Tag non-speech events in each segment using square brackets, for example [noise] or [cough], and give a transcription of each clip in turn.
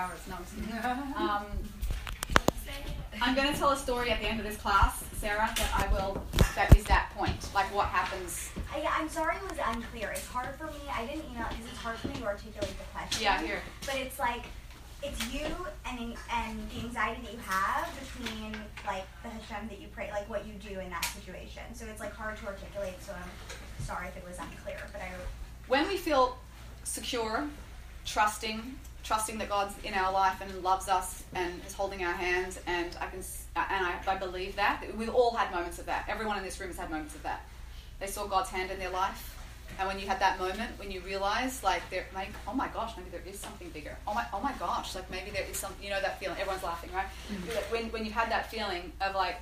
hours. No, I'm just kidding. Um, I'm going to tell a story at the end of this class, Sarah, that I will, that is that point. Like what happens. I, I'm sorry it was unclear. It's hard for me. I didn't email because it's hard for me to articulate the question. Yeah, here. But it's like, it's you and and the anxiety that you have between like the Hashem that you pray, like what you do in that situation. So it's like hard to articulate. So I'm sorry if it was unclear. But I. When we feel secure, trusting, trusting that God's in our life and loves us and is holding our hands, and I can and I, I believe that we've all had moments of that. Everyone in this room has had moments of that. They saw God's hand in their life, and when you had that moment, when you realize like there, like oh my gosh, maybe there is something bigger. Oh my, oh my gosh, like maybe there is something. You know that feeling. Everyone's laughing, right? Mm-hmm. When when you've had that feeling of like,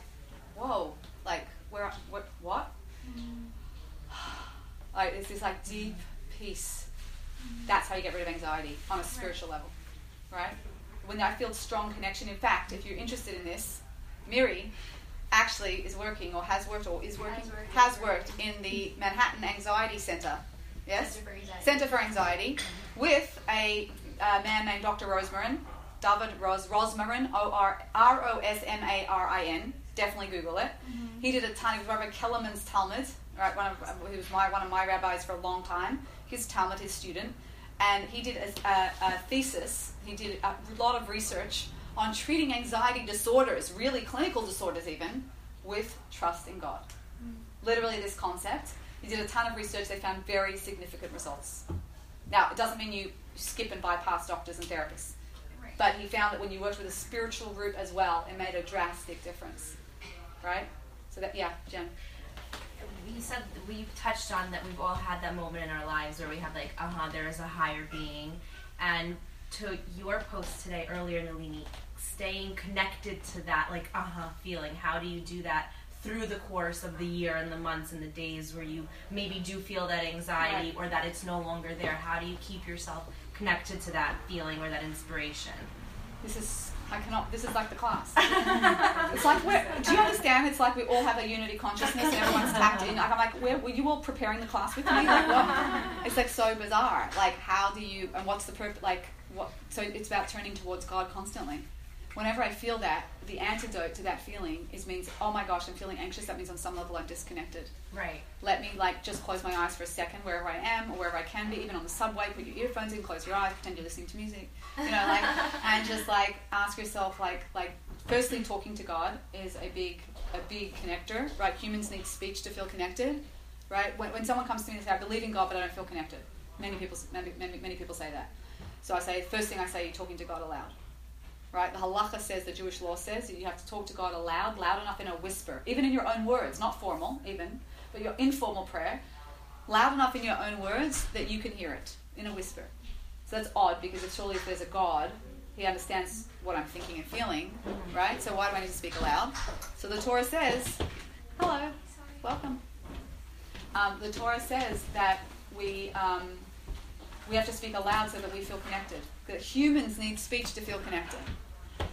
whoa, like where what what? [sighs] Like it's this like deep peace that's how you get rid of anxiety on a spiritual level, right? When I feel strong connection. In fact, if you're interested in this, Miri actually is working or has worked or is working has worked, in the Manhattan Anxiety Center. Yes, Center for Anxiety, Center for anxiety with a, a man named Dr. Rosmarin, David Ros Rosmarin, O R R O S M A R I N. Definitely Google it. Mm-hmm. He did a ton. of Rabbi Kellerman's talmid. Right, one of he was my one of my rabbis for a long time his talmid, his student, and he did a, a, a thesis. He did a lot of research on treating anxiety disorders, really clinical disorders even, with trust in God. Mm. Literally, this concept. He did a ton of research. They found very significant results. Now, it doesn't mean you skip and bypass doctors and therapists, right. but he found that when you worked with a spiritual group as well, it made a drastic difference. Right? So that, yeah, Jen you said we've touched on that we've all had that moment in our lives where we have like, uh huh, there is a higher being, and to your post today earlier, Nalini, staying connected to that like uh huh feeling. How do you do that? Through the course of the year and the months and the days where you maybe do feel that anxiety or that it's no longer there, how do you keep yourself connected to that feeling or that inspiration? This is I cannot. This is like the class. it's like we're. Do you understand? It's like we all have a unity consciousness and everyone's tapped in. Like I'm like, where were you all preparing the class with me? Like what? It's like so bizarre. Like how do you and what's the purpose? Like what? So it's about turning towards God constantly whenever I feel that, the antidote to that feeling is means, oh my gosh, I'm feeling anxious. That means on some level I'm disconnected. Right. Let me like just close my eyes for a second wherever I am or wherever I can be, even on the subway. Put your earphones in, close your eyes, pretend you're listening to music. You know, like, [laughs] and just like ask yourself, like, like, firstly, talking to God is a big, a big connector. Right? Humans need speech to feel connected. Right? When, when someone comes to me and says, I believe in God, but I don't feel connected. Many people, many, many, many people say that. So I say, first thing I say, you're talking to God aloud right? The halacha says, the Jewish law says, you have to talk to God aloud, loud enough in a whisper, even in your own words, not formal, even, but your informal prayer, loud enough in your own words that you can hear it in a whisper. So that's odd because it's surely if there's a God, he understands what I'm thinking and feeling, right? So why do I need to speak aloud? So the Torah says, hello, welcome. Um, the Torah says that we um, we have to speak aloud so that we feel connected that humans need speech to feel connected,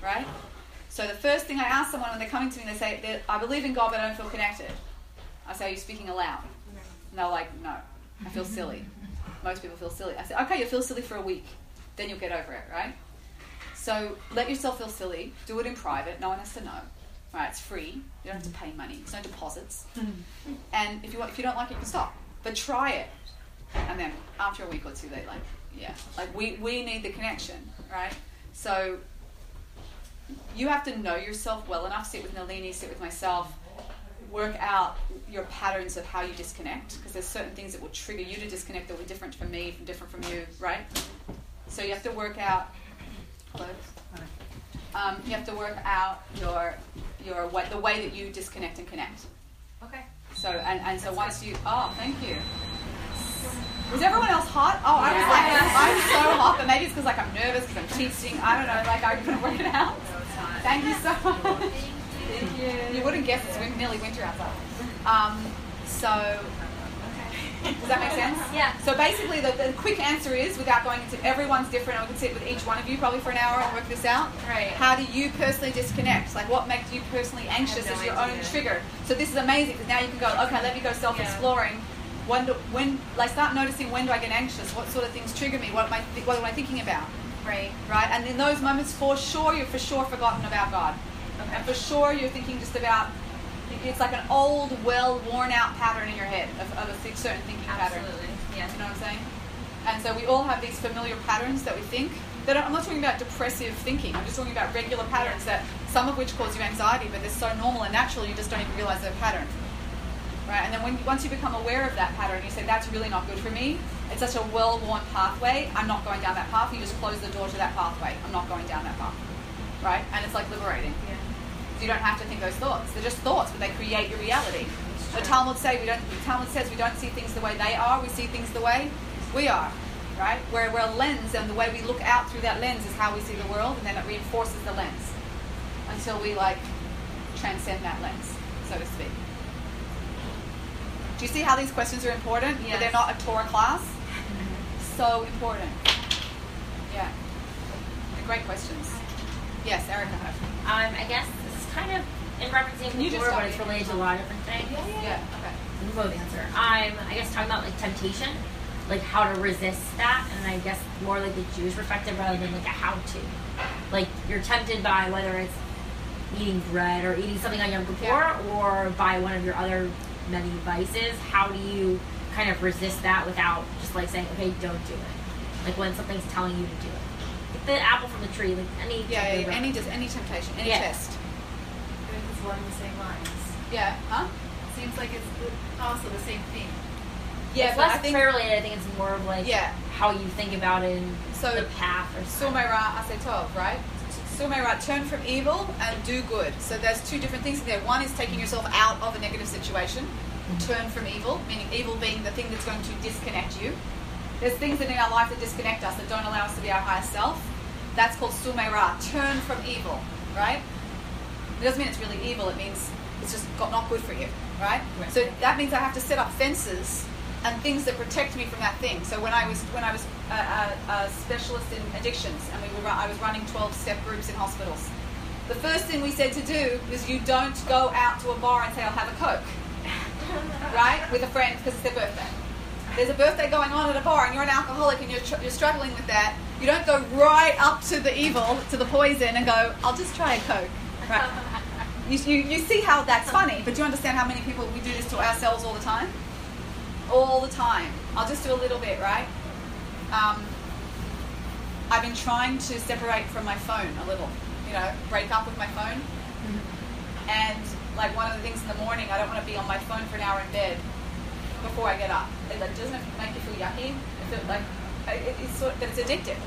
right? So the first thing I ask someone when they're coming to me, they say, I believe in God, but I don't feel connected. I say, Are you speaking aloud? And they're like, No, I feel silly. Most people feel silly. I say, Okay, you'll feel silly for a week, then you'll get over it, right? So let yourself feel silly. Do it in private. No one has to know. Right? It's free. You don't have to pay money. There's no deposits. and if you want, if you don't like it, you can stop. But try it. And then after a week or two, they like yeah. Like we, we need the connection, right? So you have to know yourself well enough. Sit with Nalini, sit with myself, work out your patterns of how you disconnect because there's certain things that will trigger you to disconnect that will be different from me, from different from you, right? So you have to work out. Um, you have to work out your your way, the way that you disconnect and connect. Okay. So and, and so once you oh thank you was everyone else hot? Oh, I was like, I'm so hot, but maybe it's because like I'm nervous because I'm teaching. I don't know, like I couldn't work it out. Thank you so much. Thank you. You wouldn't guess it's nearly winter outside. Um, so, does that make sense? Yeah. So basically, the, the, quick answer is, without going into everyone's different, I could sit with each one of you probably for an hour and work this out. Right. How do you personally disconnect? Like, what makes you personally anxious no as your idea. own trigger? So this is amazing because now you can go, okay, let me go self-exploring. Yeah when, do, when like start noticing when do I get anxious? What sort of things trigger me? What am I, what am I thinking about? Right. right? And in those moments, for sure, you've for sure forgotten about God. Okay. And for sure, you're thinking just about, it's like an old, well worn out pattern in your head of, of a certain thinking pattern. Absolutely. Yeah. You know what I'm saying? And so we all have these familiar patterns that we think. That I'm not talking about depressive thinking. I'm just talking about regular patterns that some of which cause you anxiety, but they're so normal and natural you just don't even realize they're a pattern. Right? And then when once you become aware of that pattern, you say that's really not good for me. It's such a well-worn pathway. I'm not going down that path. You just close the door to that pathway. I'm not going down that path. Right? And it's like liberating. Yeah. You don't have to think those thoughts. They're just thoughts, but they create your reality. The. Talmud say we don't. The Talmud says we don't see things the way they are. We see things the way we are, right? Where we're a lens, and the way we look out through that lens is how we see the world, and then it reinforces the lens until we like transcend that lens, so to speak. Do you see how these questions are important? But they're not a Torah class. So important. Yeah. They're great questions. Yes, Erica. Um, I guess this is kind of in referencing Can you before, but it's related to a lot of different things. Yeah. Okay. We can both answer. Um, I guess talking about like temptation, like how to resist that, and I guess more like the Jewish perspective rather than like a how to. Like you're tempted by whether it's eating bread or eating something on Yom Kippur Yeah. or by one of your other many vices. How do you kind of resist that without just like saying, okay, don't do it? Like when something's telling you to do it. Like the apple from the tree, like any Yeah, yeah, any just any temptation, any Yeah. test. It's along the same lines. Yeah, huh? Seems like it's also the same thing. Yeah, it's but less I think prayer related. I think it's more of like Yeah. how you think about it and So, the path or something. Sumeira Asetov, right? Sumeira, turn from evil and do good. So there's two different things in there. One is taking yourself out of a negative situation. Turn from evil, meaning evil being the thing that's going to disconnect you. There's things in our life that disconnect us, that don't allow us to be our highest self. That's called Sumeira, turn from evil, right? It doesn't mean it's really evil, it means it's just got not good for you, right? Right. So that means I have to set up fences and things that protect me from that thing. So when I was when I was a, a, a specialist in addictions and we were I was running 12 step groups in hospitals. The first thing we said to do is you don't go out to a bar and say I'll have a coke, [laughs] right, with a friend because it's their birthday. There's a birthday going on at a bar and you're an alcoholic and you're, tr- you're struggling with that. You don't go right up to the evil, to the poison, and go, I'll just try a coke. Right. [laughs] You, you, you see how that's funny, but do you understand how many people we do this to ourselves all the time? All the time. I'll just do a little bit, right? Um, I've been trying to separate from my phone a little, you know, break up with my phone. And like one of the things in the morning, I don't want to be on my phone for an hour in bed before I get up. It like, doesn't make you feel yucky? It, like, it, it's sort, but it's addictive.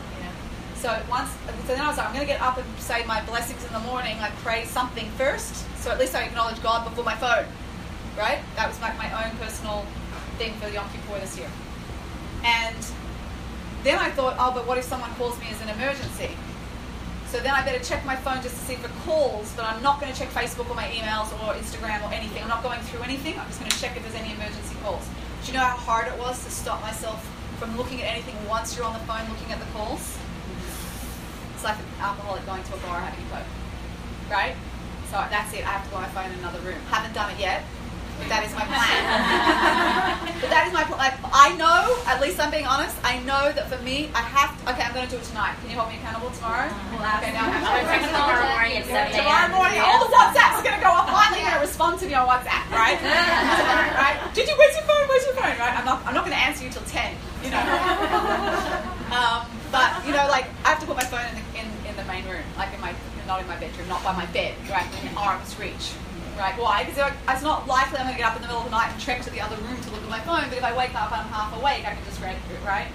So once, so then I was like, I'm going to get up and say my blessings in the morning, like pray something first, so at least I acknowledge God before my phone, right? That was like my own personal thing for Yom Kippur this year. And then I thought, oh, but what if someone calls me as an emergency? So then I better check my phone just to see for calls, but I'm not going to check Facebook or my emails or Instagram or anything. I'm not going through anything. I'm just going to check if there's any emergency calls. Do you know how hard it was to stop myself from looking at anything once you're on the phone looking at the calls? It's like an alcoholic going to a bar having a coke, right? So that's it. I have to go on my phone in another room. Haven't done it yet, [laughs] but that is my plan. but that is my plan. Like, I know, at least I'm being honest. I know that for me, I have. To, okay, I'm going to do it tonight. Can you hold me accountable tomorrow? Okay, now I have to. Text tomorrow morning at 7 a.m. Tomorrow morning, all the WhatsApps are going to go off. Finally, going to respond to me on WhatsApp, right? Tomorrow, right? Did you? Where's your phone? Where's your phone? Right? I'm not. I'm not going to answer you till ten. You know. um, but you know, like I have to put my phone in the, in, in the main room, like in my not in my bedroom, not by my bed, right, in arm's reach. Right? Why? Because it's not likely I'm going to get up in the middle of the night and trek to the other room to look at my phone. But if I wake up, I'm half awake. I can just grab it, right?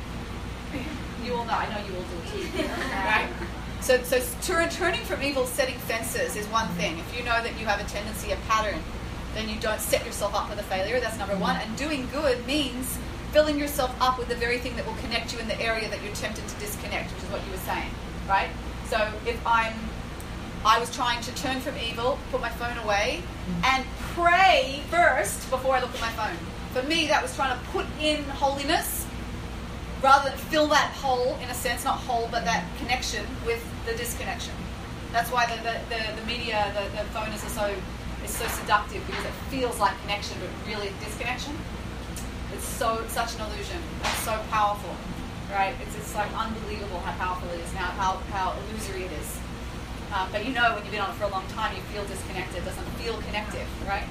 [laughs] You all know. I know you all do it too, [laughs] right? So, so turn, turning from evil, setting fences is one thing. If you know that you have a tendency, a pattern, then you don't set yourself up for the failure. That's number one. And doing good means filling yourself up with the very thing that will connect you in the area that you're tempted to disconnect, which is what you were saying, right? So if I'm, I was trying to turn from evil, put my phone away, and pray first before I look at my phone. For me, that was trying to put in holiness rather than fill that hole, in a sense, not hole, but that connection with the disconnection. That's why the, the, the, the media, the, the phone is so is so seductive because it feels like connection, but really disconnection. It's so such an illusion. It's so powerful, right? It's, it's like unbelievable how powerful it is now, how, how illusory it is. Um, but you know when you've been on it for a long time, you feel disconnected. It doesn't feel connective, right?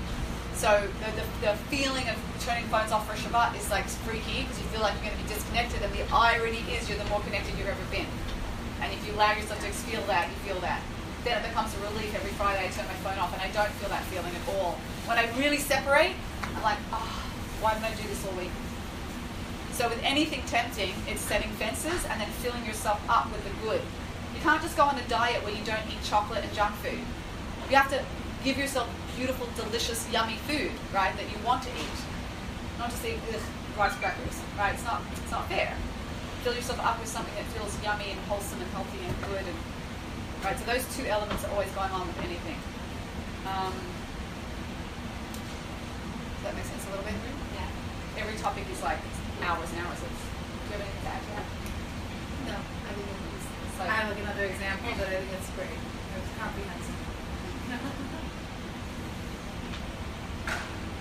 So the, the, the feeling of turning phones off for Shabbat is like freaky because you feel like you're going to be disconnected. And the irony is you're the more connected you've ever been. And if you allow yourself to feel that, you feel that. Then it becomes a relief every Friday I turn my phone off and I don't feel that feeling at all. When I really separate, I'm like, oh, why didn't I do this all week? So with anything tempting, it's setting fences and then filling yourself up with the good. You can't just go on a diet where you don't eat chocolate and junk food. You have to give yourself beautiful, delicious, yummy food, right, that you want to eat. Not just eat ugh, rice crackers, right? It's not, it's not fair. Fill yourself up with something that feels yummy and wholesome and healthy and good. And, right, so those two elements are always going on with anything. Um, does that make sense a little bit? Yeah. Every topic is like hours and hours of. Do you have anything to add to that? No, I think it's, It's like, I have like another example, but I think it's great. It's [laughs] comprehensive.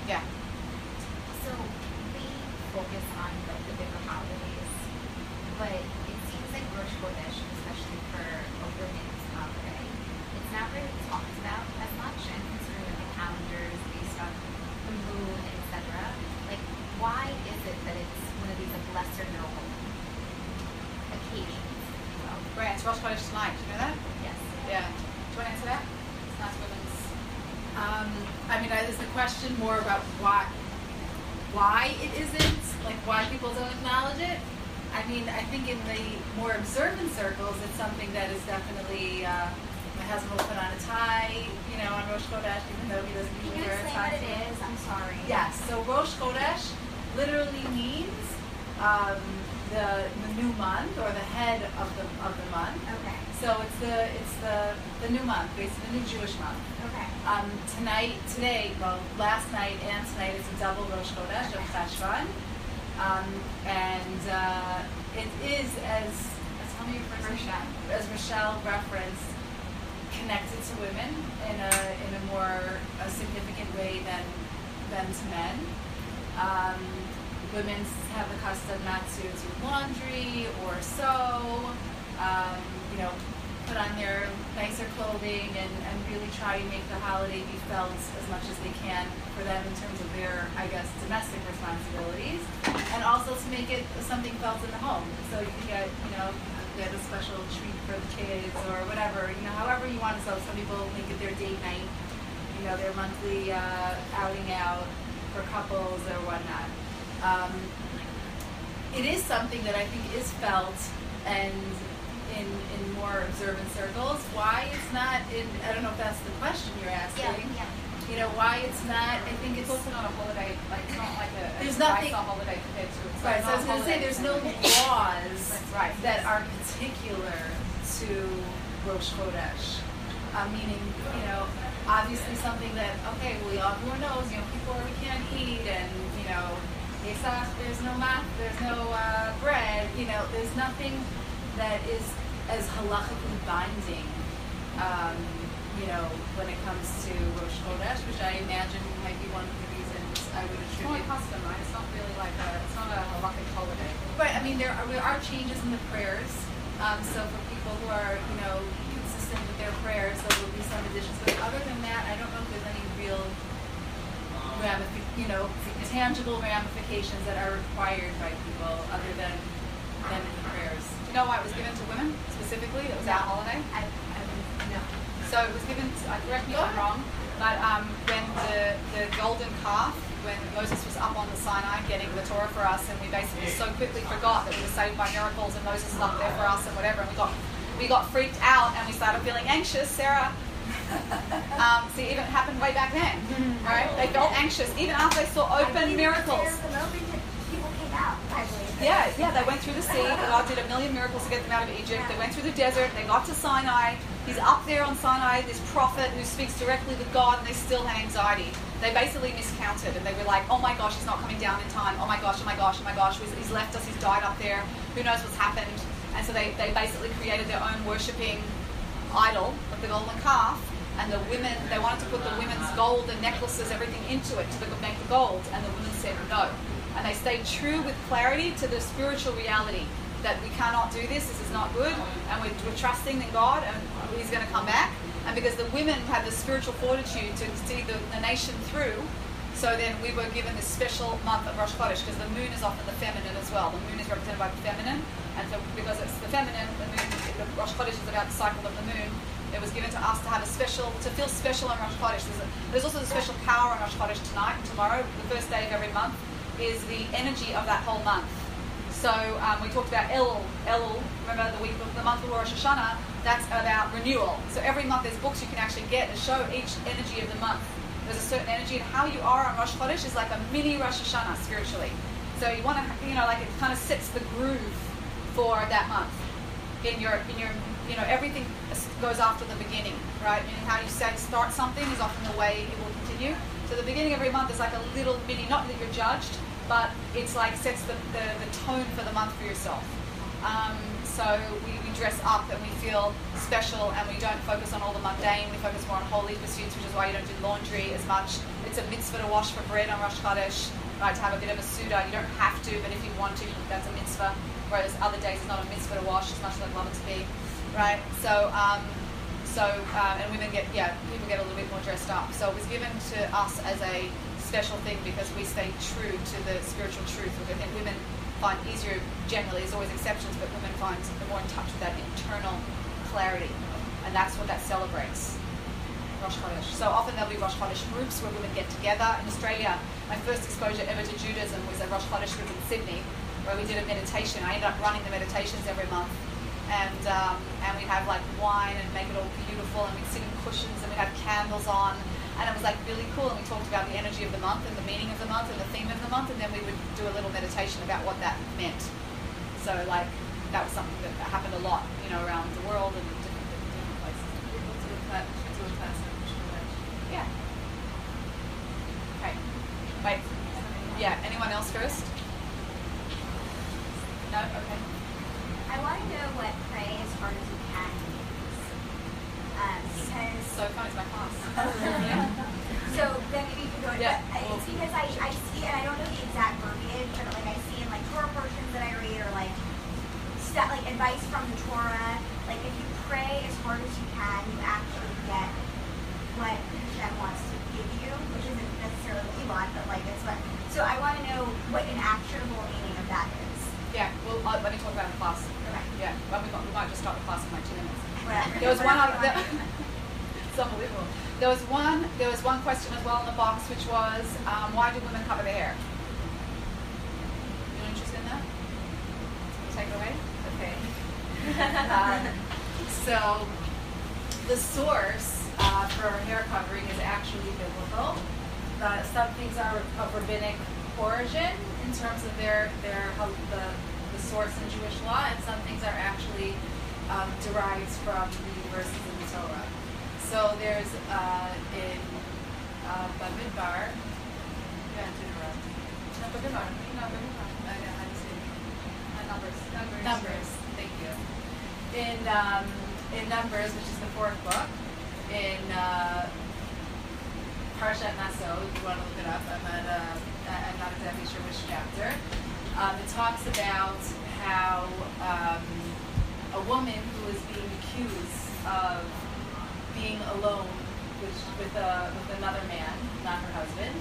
yeah. So we focus on like the bigger holidays, but it seems like Rosh Chodesh, especially for a women's holiday, it's not really talked about as much. And considering that the calendar is based on the moon, etc., like why is it that it's one of these like lesser known occasions? if you will? Great. It's Rosh Chodesh tonight. Do you know that? Yes. Yeah. Do you want to answer that? It's nice women's. Um, I mean, I- is the question more about why, why it isn't, like why people don't acknowledge it? I mean, I think in the more observant circles, it's something that is definitely. Uh, my husband will put on a tie, you know, on Rosh Chodesh, even though he doesn't Can usually you wear a explain tie. what it is? I'm sorry. Yes. So Rosh Chodesh literally means um, the the new month or the head of the of the month. Okay. So it's the it's the the new month, basically the new Jewish month. Okay. Um, tonight, today, well, last night and tonight is a double Rosh Chodesh of Cheshvan, um, and uh, it is as as tell me your first name? Rochelle. as Rochelle referenced, connected to women in a in a more a significant way than than to men. Um, women have the custom not to do laundry or sew. Um, you know, put on their nicer clothing and, and really try to make the holiday be felt as much as they can for them in terms of their, I guess, domestic responsibilities, and also to make it something felt in the home. So you can get, you know, get a special treat for the kids or whatever, you know, however you want to. So some people make it their date night, you know, their monthly uh, outing out for couples or whatnot. Um, it is something that I think is felt and in in more observant circles. Why it's not in I don't know if that's the question you're asking. Yeah. Yeah. You know, why it's not I think It's it's also not a holiday. Like it's not like a. There's a nothing- a holiday compared to. It's Right, so I was gonna say there's no laws Right. that are particular to Rosh Chodesh. Uh, meaning, you know, obviously something that, okay, well, everyone knows, you know, before we can't eat and, you know, There's no math, there's no uh, bread, you know, there's nothing that is as halachically binding, um, you know, when it comes to Rosh Chodesh, which I imagine might be one of the reasons I would It's more attribute. custom, right? It's not really like a. It's not a halakhic holiday. But I mean, there are, there are changes in the prayers. Um, so for people who are, you know, consistent with their prayers, there will be some additions. But other than that, I don't know if there's any real, you know, tangible ramifications that are required by people other than than in the prayers. Do you know why it was given to women specifically? It was our holiday. I, I no. So it was given. To, uh, correct me if I'm wrong, but um, when the the golden calf, when Moses was up on the Sinai getting the Torah for us, and we basically so quickly forgot that we were saved by miracles, and Moses was up there for us, and whatever, and we got we got freaked out, and we started feeling anxious. Sarah. Um, see, even it happened way back then, right? They felt anxious even after they saw open miracles. There's the moment that people came out. I believe. Yeah, yeah, they went through the sea. God did a million miracles to get them out of Egypt. They went through the desert. They got to Sinai. He's up there on Sinai, this prophet who speaks directly with God, and they still had anxiety. They basically miscounted, and they were like, "Oh my gosh, he's not coming down in time. Oh my gosh, oh my gosh, oh my gosh, he's, left us. He's died up there. Who knows what's happened?" And so they, they basically created their own worshipping idol of the golden calf. And the women, they wanted to put the women's gold and necklaces, everything into it to make the gold. And the women said no. And they stayed true with clarity to the spiritual reality. that we cannot do this, this is not good, and we're, we're trusting in God and He's going to come back. And because the women had the spiritual fortitude to see the, the nation through, so then we were given this special month of Rosh Chodesh because the moon is often the feminine as well. The moon is represented by the feminine, and so because it's the feminine, the moon, the Rosh Chodesh is about the cycle of the moon. It was given to us to have a special, to feel special on Rosh Chodesh. There's, a, there's also a special power on Rosh Chodesh tonight and tomorrow, the first day of every month, is the energy of that whole month. So um, we talked about El, El, remember the week, of the month of Rosh Hashanah, that's about renewal. So every month there's books you can actually get that show each energy of the month. There's a certain energy, and how you are on Rosh Chodesh is like a mini Rosh Hashanah spiritually. So you want to, you know, like it kind of sets the groove for that month in your, in your, you know, everything goes after the beginning, right? Meaning how you say start something is often the way it will continue. So the beginning of every month is like a little mini, not that you're judged, but it's like sets the, the, the tone for the month for yourself. Um, so we, we dress up and we feel special and we don't focus on all the mundane. We focus more on holy pursuits, which is why you don't do laundry as much. It's a mitzvah to wash for bread on Rosh Chodesh, right? To have a bit of a seudah. You don't have to, but if you want to, that's a mitzvah. Whereas other days it's not a mitzvah to wash as much as I'd love it to be, right? So, um, so um, and women get yeah, people get a little bit more dressed up. So it was given to us as a special thing because we stay true to the spiritual truth, which I think women find easier generally. There's always exceptions, but women find they're more in touch with that internal clarity, and that's what that celebrates. Rosh Chodesh. So often there'll be Rosh Chodesh groups where women get together. In Australia, my first exposure ever to Judaism was a Rosh Chodesh group in Sydney, where we did a meditation. I ended up running the meditations every month, and um, and we'd have like wine and make it all beautiful, and we'd sit in cushions and we'd have candles on, and it was like really cool. And we talked about the energy of the month and the meaning of the month and the theme of the month, and then we would do a little meditation about what that meant. So like that was something that happened a lot, you know, around the world and different, different places. We'll do a class, do a class Yeah. Okay. Wait. Yeah. Anyone else first? No. Okay. I want to know what pray as hard as you can means. Um, because So fun. It's my class. [laughs] So then maybe you could go. Yeah. uh, It's because I, I see, and I don't know the exact verbiage, but like I see in like Torah portions that I read, or like stuff like advice from the Torah. Like if you pray as hard as you can, you actually get what Hashem wants to give you, which isn't necessarily what you want, but like it's what. So I want to know what an actionable meaning of that is. Yeah. Well, uh, let me talk about the class. Yeah. Well, we, might, we might just start the class in like two minutes. There was one Whatever other. you it's unbelievable. There was one. There was one question as well in the box, which was, um, why do women cover their hair? You interested in that? Take it away. Okay. [laughs] um, so, the source uh, for hair covering is actually biblical. Uh, some things are of rabbinic origin in terms of their their the source in Jewish law, and some things are actually um, derived from the verses in the Torah. So there's uh, in uh, Bamidbar, yeah, Deuteronomy. No, Bamidbar. No, Bamidbar. I don't know how to say it. Numbers. Numbers. Numbers. Thank you. In um, in Numbers, which is the fourth book, in uh, Parshat Naso, if you want to look it up, I'm not, uh, I'm not exactly sure which chapter. Um, it talks about how um, a woman who is being accused of being alone with, with, uh, with another man, not her husband,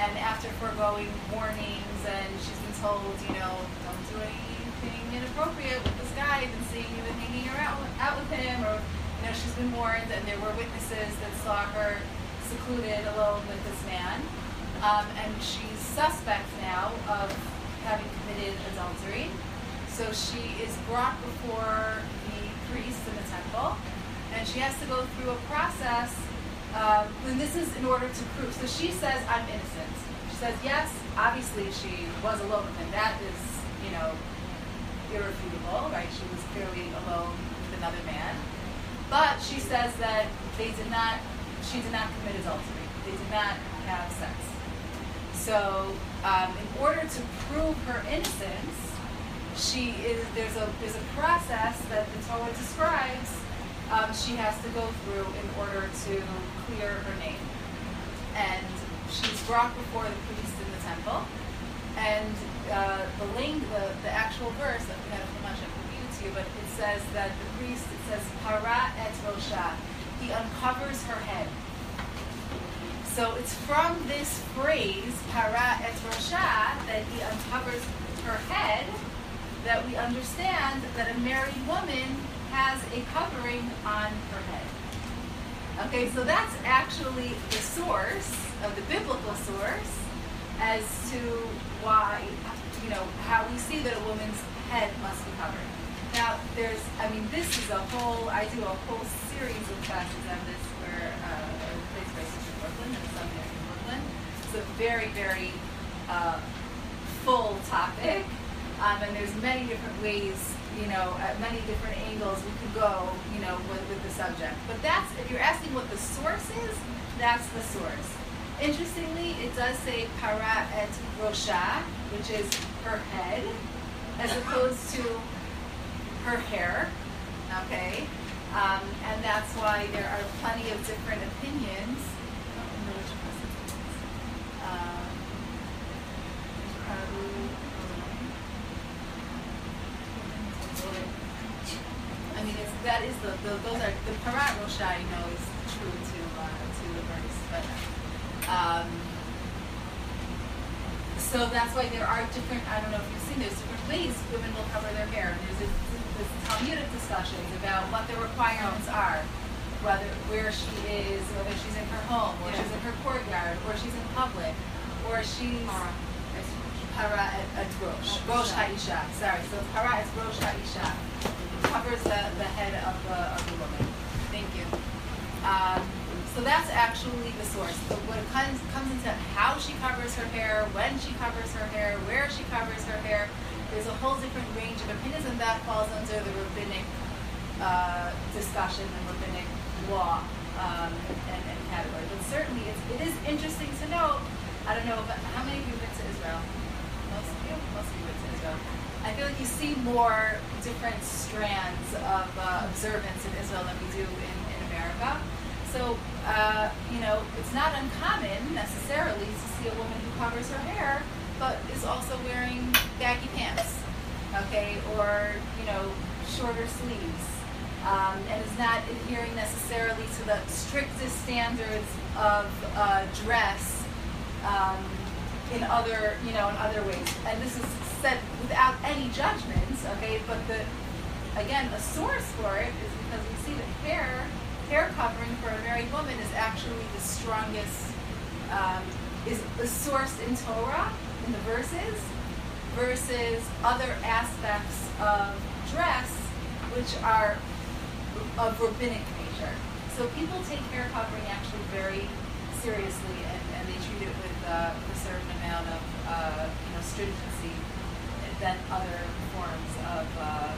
and after foregoing warnings and she's been told, you know, don't do anything inappropriate with this guy, been seeing you been hanging around out with him, or you know, she's been warned, and there were witnesses that saw her secluded alone with this man, um, and she's suspect now of having committed adultery. So she is brought before the priest in the temple, and she has to go through a process. Um, and this is in order to prove. So she says, "I'm innocent." She says, "Yes, obviously she was alone with him. That is, you know, irrefutable, right? She was clearly alone with another man." But she says that they did not. She did not commit adultery. They did not have sex. So, um, in order to prove her innocence, she is there's a there's a process that the Torah describes. Um, she has to go through in order to clear her name, and she's brought before the priest in the temple, and uh, the link, the, the actual verse that we have from I can read to you, but it says that the priest, it says, Para et rosha. He uncovers her head. So it's from this phrase, para et rosha, that he uncovers her head, that we understand that a married woman has a covering on her head. Okay, so that's actually the source of the biblical source as to why, you know, how we see that a woman's head must be covered. Now, there's, I mean, this is a whole, I do a whole series of classes on this where, uh, a place where I teach in Brooklyn, and some there in Brooklyn. It's a very, very uh, full topic, um, and there's many different ways, you know, at many different angles we could go, you know, with, with the subject. But that's, if you're asking what the source is, that's the source. Interestingly, it does say para et rosha, which is her head, as opposed to her hair. Okay, um, and that's why there are plenty of different opinions. I don't remember which person it is. Um, there's probably- I mean, it's, that is the, the those are the parat rosha, you know, is true to uh, to the verse, but um, so that's why there are different. I don't know if you've seen. There's different ways women will cover their hair. There's this, this Talmudic discussions about what the requirements are, whether where she is, whether she's in her home, or Yeah. she's in her courtyard, or she's in public, or she's para et, et rosh, rosh haisha. Sorry, so para is rosh haisha. Covers the, the head of the of the woman. Thank you. Um, so that's actually the source. But when it comes, comes into how she covers her hair, when she covers her hair, where she covers her hair, there's a whole different range of opinions, and that falls under the rabbinic uh, discussion and rabbinic law um, and, and category. But certainly, it's, it is interesting to note. I don't know, but how many of you have been to Israel? I feel like you see more different strands of uh, observance in Israel than we do in, in America. So, uh, you know, it's not uncommon necessarily to see a woman who covers her hair, but is also wearing baggy pants, okay, or, you know, shorter sleeves, um, and is not adhering necessarily to the strictest standards of uh, dress um, in other, you know, in other ways. And this is said without any judgments, okay, but the, again, the source for it is because we see that hair hair covering for a married woman is actually the strongest, um, is the source in Torah, in the verses, versus other aspects of dress, which are of rabbinic nature. So people take hair covering actually very seriously, and, and they treat it with uh, a certain amount of, uh, you know, stringency than other forms of uh,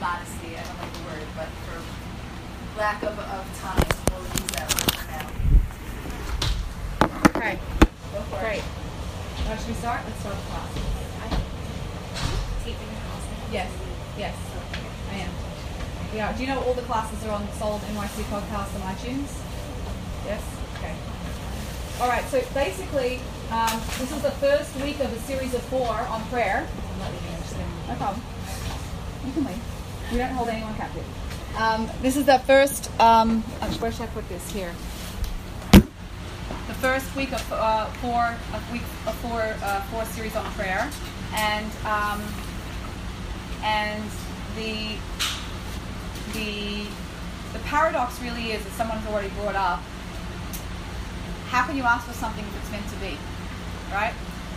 modesty. I don't like the word, but for lack of, of time, we'll use that word for now. Okay, Go for great. it. Uh, should we start? Let's start the class. Taping your house. Yes, yes, I am. Yeah. Do you know all the classes are on Sold NYC podcast on iTunes? Yes. Okay. All right. So basically, um, this is the first week of a series of four on prayer. No problem. You can leave. We don't hold anyone captive. Um, this is the first. Um, uh, where should I put this? Here. The first week of uh, four, of week of four, uh, four series on prayer, and um, and the the the paradox really is, as someone's already brought up, how can you ask for something if it's meant to be, right?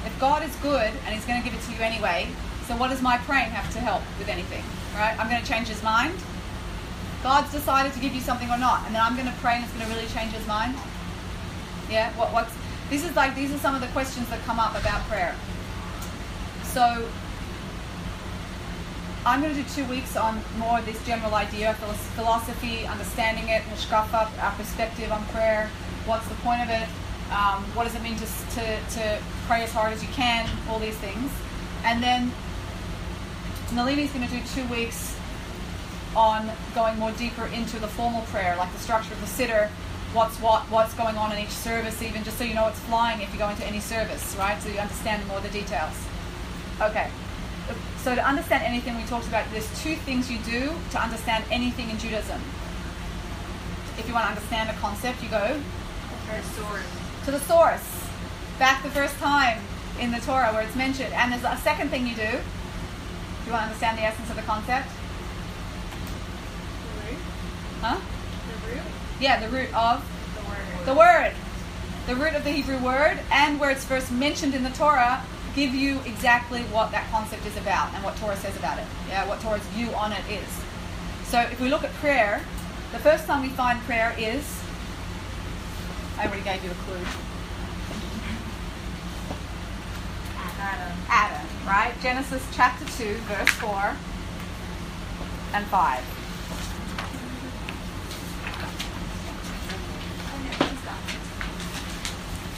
If God is good and He's going to give it to you anyway, so what does my praying have to help with anything, right? I'm going to change His mind. God's decided to give you something or not, and then I'm going to pray and it's going to really change His mind. Yeah, what, what's this is like these are some of the questions that come up about prayer. So I'm going to do two weeks on more of this general idea, philos- philosophy, understanding it, hashkafa, our perspective on prayer, what's the point of it, um, what does it mean to, to, to pray as hard as you can, all these things. And then Nalini's going to do two weeks on going more deeper into the formal prayer, like the structure of the siddur, what's what, what's going on in each service, even just so you know what's flying if you go into any service, right? So you understand more the details. Okay. So to understand anything we talked about, there's two things you do to understand anything in Judaism. If you want to understand a concept, you go to the source. Back the first time in the Torah where it's mentioned. And there's a second thing you do. If you want to understand the essence of the concept. The root. Huh? The root? Yeah, the root of The word. the word. The root of the Hebrew word and where it's first mentioned in the Torah give you exactly what that concept is about and what Torah says about it. Yeah, what Torah's view on it is. So if we look at prayer, the first time we find prayer is I already gave you a clue. Adam. Adam, right? Genesis chapter 2, verse 4 and 5.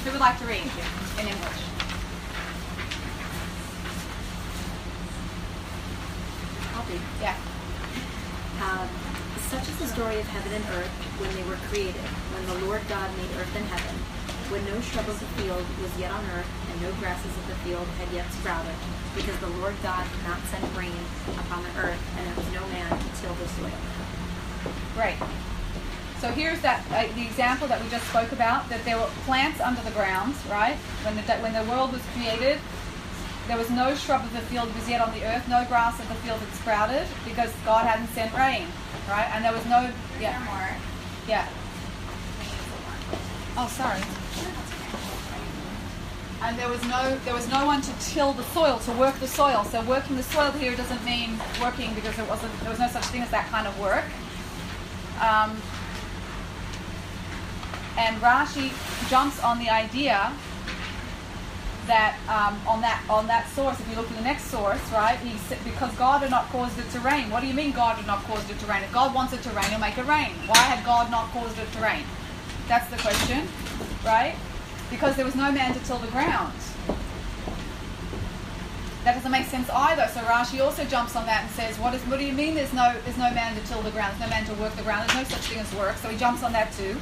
Who would like to read in English? I'll. Yeah. Um, such is the story of heaven and earth when they were created, when the Lord God made earth and heaven, when no shrub of the field was yet on earth, and no grasses of the field had yet sprouted, because the Lord God could not send rain upon the earth, and there was no man to till the soil. Great. So here's that uh, the example that we just spoke about that there were plants under the ground, right? When the when the world was created, there was no shrub of the field was yet on the earth, no grass of the field had sprouted because God hadn't sent rain, right? And there was no yeah more. yeah. Oh, sorry. And there was no there was no one to till the soil to work the soil. So working the soil here doesn't mean working because there wasn't there was no such thing as that kind of work. Um, and Rashi jumps on the idea that um, on that on that source, if you look at the next source, right, he said, because God had not caused it to rain. What do you mean God had not caused it to rain? If God wants it to rain, He'll make it rain. Why had God not caused it to rain? That's the question, right? Because there was no man to till the ground. That doesn't make sense either. So Rashi also jumps on that and says, "What is? What do you mean? There's no there's no man to till the ground. There's no man to work the ground. There's no such thing as work." So he jumps on that too.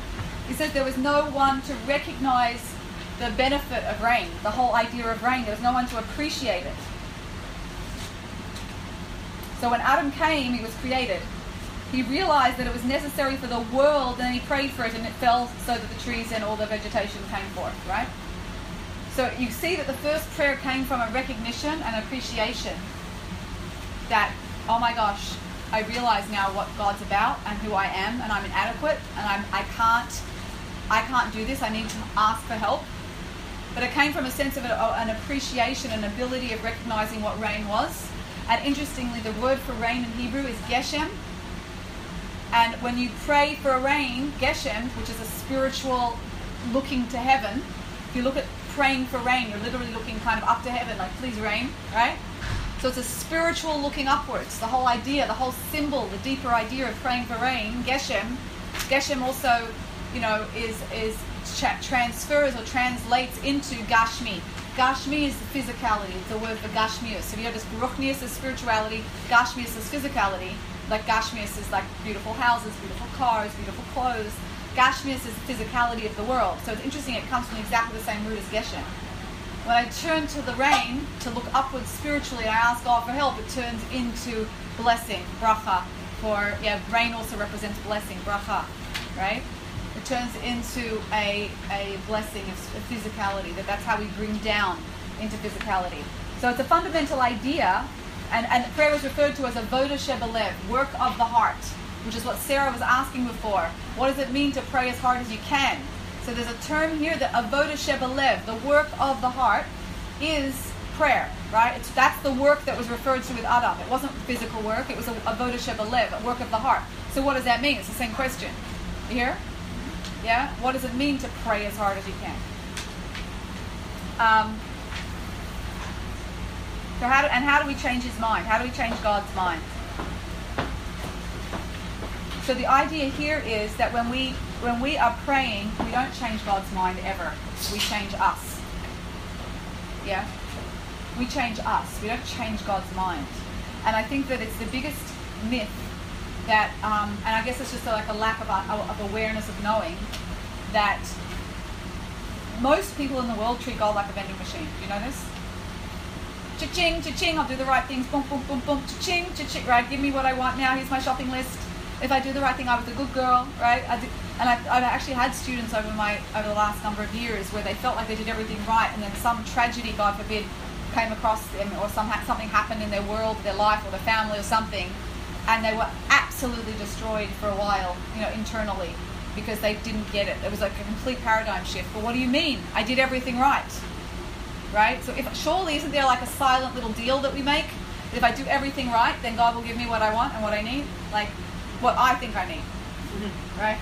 He says there was no one to recognize the benefit of rain, the whole idea of rain. There was no one to appreciate it. So when Adam came, he was created. He realized that it was necessary for the world, and he prayed for it, and it fell so that the trees and all the vegetation came forth, right? So you see that the first prayer came from a recognition and appreciation that, oh my gosh, I realize now what God's about and who I am, and I'm inadequate, and I'm, I can't, I can't do this. I need to ask for help. But it came from a sense of an appreciation and ability of recognizing what rain was. And interestingly, the word for rain in Hebrew is geshem. And when you pray for a rain, geshem, which is a spiritual looking to heaven, if you look at praying for rain, you're literally looking kind of up to heaven, like please rain, right? So it's a spiritual looking upwards. The whole idea, the whole symbol, the deeper idea of praying for rain, geshem. Geshem also, you know, is is tra- transfers or translates into gashmi. Gashmi is the physicality. The word for gashmius. So you have this ruchnius is spirituality, gashmius is physicality. Like gashmius is like beautiful houses, beautiful cars, beautiful clothes. Gashmius is the physicality of the world. So it's interesting. It comes from exactly the same root as geshem. When I turn to the rain to look upwards spiritually, I ask God for help. It turns into blessing, bracha. For yeah, rain also represents blessing, bracha, right? It turns into a, a blessing of physicality. That that's how we bring down into physicality. So it's a fundamental idea, and, and prayer is referred to as a voda shebelev, work of the heart, which is what Sarah was asking before. What does it mean to pray as hard as you can? So there's a term here that avoda shebelev, the work of the heart, is prayer, right? It's, that's the work that was referred to with Adam. It wasn't physical work, it was a avoda shebelev, a work of the heart. So what does that mean? It's the same question. You hear? Yeah? What does it mean to pray as hard as you can? Um, so how do, and how do we change his mind? How do we change God's mind? So the idea here is that when we when we are praying, we don't change God's mind ever. We change us. Yeah? We change us. We don't change God's mind. And I think that it's the biggest myth that, um, and I guess it's just like a lack of, of awareness of knowing, that most people in the world treat God like a vending machine. Do you know this? Cha-ching, cha-ching, I'll do the right things, boom, boom, boom, boom, cha-ching, cha-ching, right? Give me what I want now, here's my shopping list. If I do the right thing, I was a good girl, right? I did, and I've, I've actually had students over my over the last number of years where they felt like they did everything right, and then some tragedy, God forbid, came across them, or some, something happened in their world, their life, or their family, or something, and they were absolutely destroyed for a while, you know, internally, because they didn't get it. It was like a complete paradigm shift. But what do you mean? I did everything right right? So if surely isn't there like a silent little deal that we make? If I do everything right, then God will give me what I want and what I need, like what I think I need, mm-hmm. right?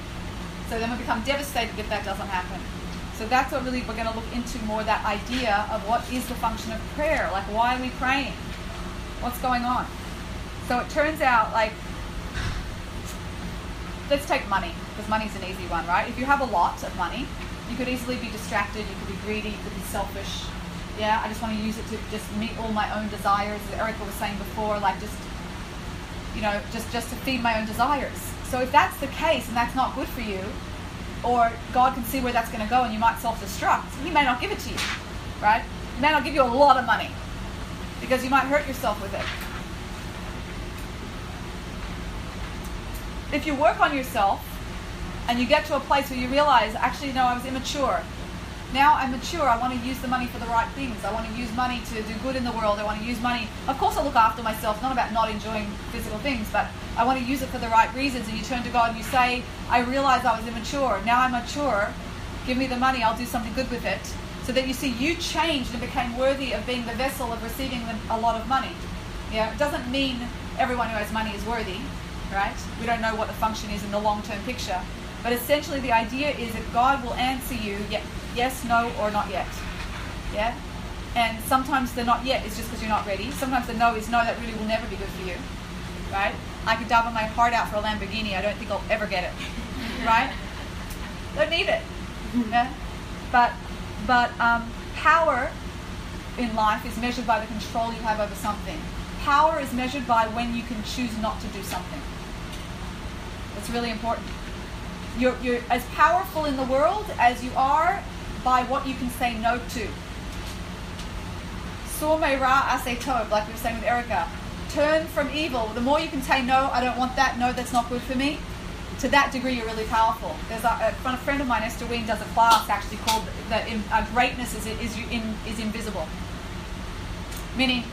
So then we become devastated if that doesn't happen. So that's what really we're going to look into more that idea of what is the function of prayer, like why are we praying? What's going on? So it turns out like let's take money because money's an easy one, right? If you have a lot of money, you could easily be distracted, you could be greedy, you could be selfish, yeah, I just want to use it to just meet all my own desires, as Erica was saying before, like just, you know, just, just to feed my own desires. So if that's the case and that's not good for you, or God can see where that's going to go and you might self-destruct, he may not give it to you, right? He may not give you a lot of money because you might hurt yourself with it. If you work on yourself and you get to a place where you realize, actually, no, I was immature, now I'm mature. I want to use the money for the right things. I want to use money to do good in the world. I want to use money. Of course, I look after myself. Not about not enjoying physical things, but I want to use it for the right reasons. And you turn to God and you say, I realize I was immature. Now I'm mature. Give me the money. I'll do something good with it. So that you see you changed and became worthy of being the vessel of receiving a lot of money. Yeah, it doesn't mean everyone who has money is worthy, right? We don't know what the function is in the long-term picture. But essentially, the idea is that God will answer you yes, no, or not yet. Yeah? And sometimes the not yet is just because you're not ready. Sometimes the no is no, that really will never be good for you. Right? I could daven my heart out for a Lamborghini. I don't think I'll ever get it. [laughs] Right? Don't need it. Yeah? But, but um, power in life is measured by the control you have over something. Power is measured by when you can choose not to do something. That's really important. You're, you're as powerful in the world as you are by what you can say no to. Ra ase tov, like we were saying with Erica. Turn from evil. The more you can say no, I don't want that, no, that's not good for me, to that degree you're really powerful. There's a, a friend of mine, Esther Ween, does a class actually called that uh, greatness is, is, in, is invisible. Meaning,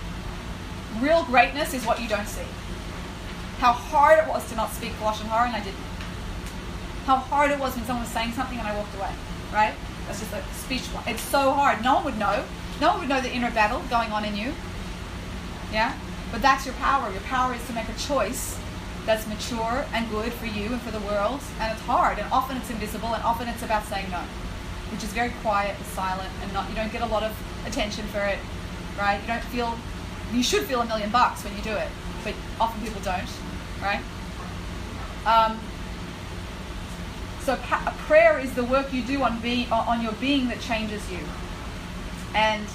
real greatness is what you don't see. How hard it was to not speak Lashon Hara and I didn't. How hard it was when someone was saying something and I walked away, right? That's just a speech. It's so hard. No one would know. No one would know the inner battle going on in you. Yeah? But that's your power. Your power is to make a choice that's mature and good for you and for the world. And it's hard. And often it's invisible. And often it's about saying no, which is very quiet and silent. And not you don't get a lot of attention for it, right? You don't feel. You should feel a million bucks when you do it, but often people don't, right? Um, so prayer is the work you do on being on your being that changes you, and